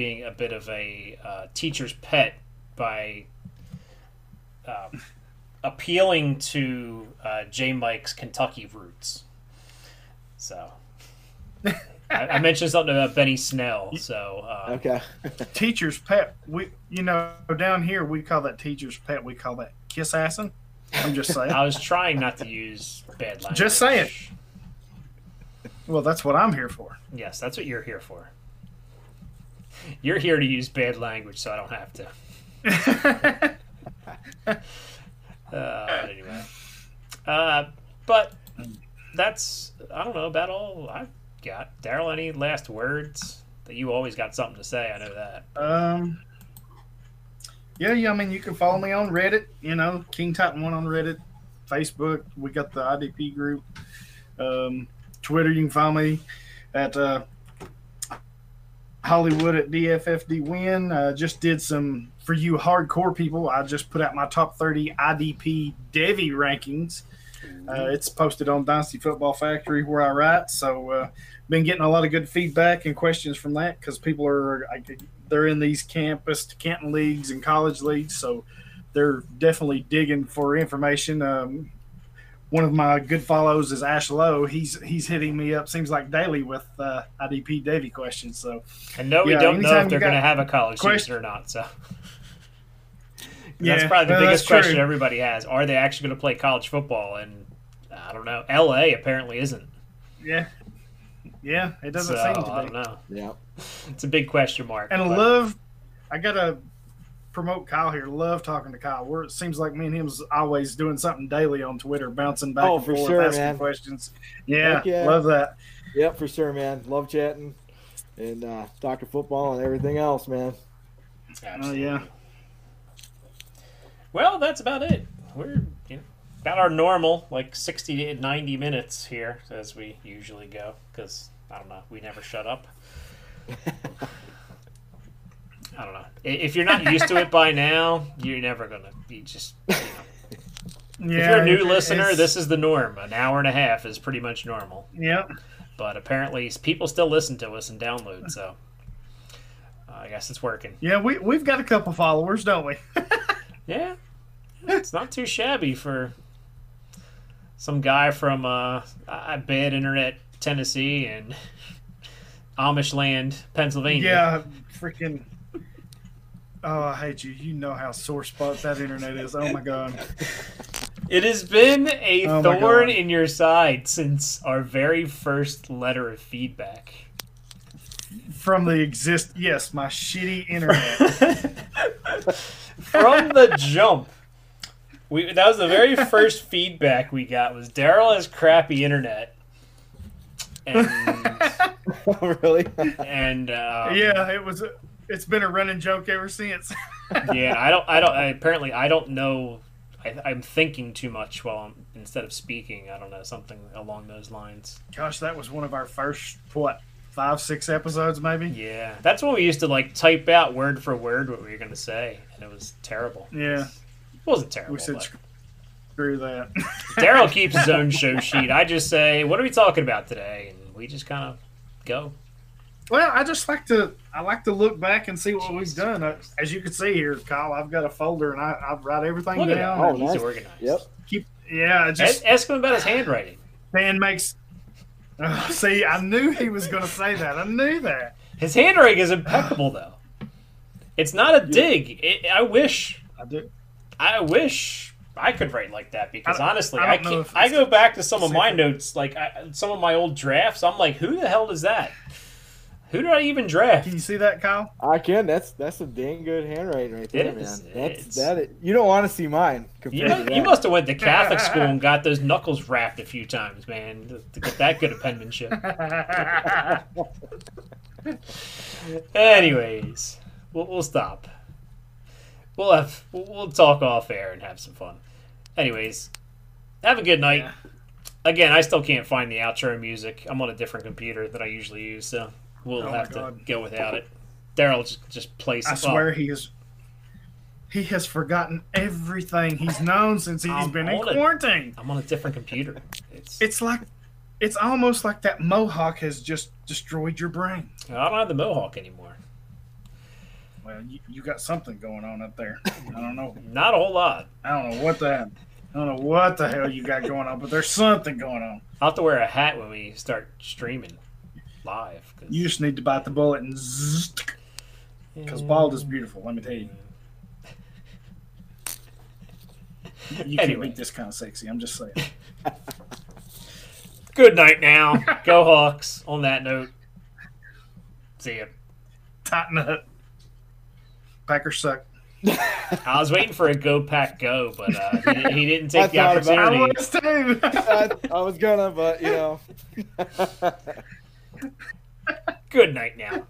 being a bit of a uh, teacher's pet by um, appealing to uh, J Mike's Kentucky roots. So I, I mentioned something about Benny Snell. So uh, Okay. Teacher's pet. We, you know, down here we call that teacher's pet. We call that kiss assing. I'm just saying. I was trying not to use bad language. Just saying. well, that's what I'm here for. Yes, that's what you're here for. You're here to use bad language, so I don't have to. Uh, anyway, uh, but that's I don't know about all I've got. Darrell, any last words? That you always got something to say. I know that. Um. Yeah, yeah. I mean, you can follow me on Reddit. You know, King Titan One on Reddit, Facebook. We got the IDP group. Um, Twitter. You can follow me at uh, Hollywood at DFFD Win. Uh, just did some for you hardcore people. I just put out my top thirty IDP Devy rankings. Uh, it's posted on Dynasty Football Factory where I write. So, uh, been getting a lot of good feedback and questions from that because people are they're in these campus to Canton leagues and college leagues, so they're definitely digging for information. Um, one of my good follows is Ash Lowe. He's he's hitting me up seems like daily with uh, IDP Devy questions. So And no, we Yeah, don't know if they're going to have a college question- season or not. So Yeah, that's probably the no, biggest that's true. question everybody has: Are they actually going to play college football? And I don't know. L.A. apparently isn't. yeah, yeah, it doesn't so seem I to don't be. know. Yeah. It's a big question mark. And but- love, I gotta promote Kyle here. Love talking to Kyle. We're, it seems like me and him's always doing something daily on Twitter, bouncing back Oh, and for forth, sure, asking man. questions. Yeah, yeah. love that. Yep, for sure, man. Love chatting and uh, talking football and everything else, man. Absolutely. yeah. Well, that's about it. We're you know, about our normal, like 60 to 90 minutes here, as we usually go, because, I don't know, we never shut up. I don't know. If you're not used to it by now, you're never going to be just. You know. Yeah, if you're a new listener, it's- this is the norm. An hour and a half is pretty much normal. yeah. But apparently, people still listen to us and download, so uh, I guess it's working. Yeah, we we've got a couple followers, don't we? Yeah, it's not too shabby for some guy from uh, uh, bad internet Tennessee and Amish land Pennsylvania. yeah, freaking. Oh, I hate you. You know how sore spot that internet is. Oh my god. It has been a Oh thorn in your side since our very first letter of feedback. From the exist, yes, my shitty internet. From the jump. We, that was the very first feedback we got was Darrell has crappy internet. And really? and um, yeah, it was. A, it's been a running joke ever since. yeah, I don't. I don't. I, apparently, I don't know. I, I'm thinking too much while I'm instead of speaking. I don't know something along those lines. Gosh, that was one of our first what five, six episodes, maybe. Yeah, that's when we used to like type out word for word what we were going to say, and it was terrible. Yeah, It wasn't terrible. we said but- screw that. Darrell keeps his own show sheet. I just say, "What are we talking about today?" and we just kind of go. Well, I just like to. I like to look back and see what we've done. Uh, As you can see here, Kyle, I've got a folder and I, I write everything Look down. that. Oh, He's nice. organized. Yep. Keep, yeah, it Ask, just ask him about his handwriting. fan makes. Uh, see, I knew he was going to say that. I knew that. His handwriting is impeccable, though. It's not a dig. It, I wish I do. I wish I could write like that because I honestly, I I, can't. I go back to some of my notes, like I, some of my old drafts. I'm like, who the hell is that? Who did I even draft? Can you see that, Kyle? I can. That's that's some dang good handwriting right there, It is. man. That's It's- that. It, you don't want to see mine You, compared mu- to that. you must have went to Catholic school and got those knuckles wrapped a few times, man, to, to get that good of penmanship. Anyways, we'll, we'll stop. We'll have we'll, we'll talk off air and have some fun. Anyways, have a good night. Yeah. Again, I still can't find the outro music. I'm on a different computer than I usually use, so we'll Oh have to go without it. Darrell just just plays. I swear he is. He has forgotten everything he's known since he's I'm been in quarantine. I'm on a different computer. It's, It's like, it's almost like that mohawk has just destroyed your brain. I don't have the mohawk anymore. Well, you, you got something going on up there. I don't know. Not a whole lot. I don't know what the hell. I don't know what the hell you got going on, but there's something going on. I'll have to wear a hat when we start streaming live. Cause, You just need to bite the bullet and because bald is beautiful. Let me tell you. You can't Anyway. make this kind of sexy. I'm just saying. Good night now. Go Hawks. On that note, see ya. Tighten up. Packers suck. I was waiting for a go pack go, but uh, he, didn't- he didn't take I the thought about it. I opportunity. was too. I, I was gonna, but you know. Good night now.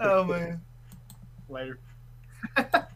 oh man. Later.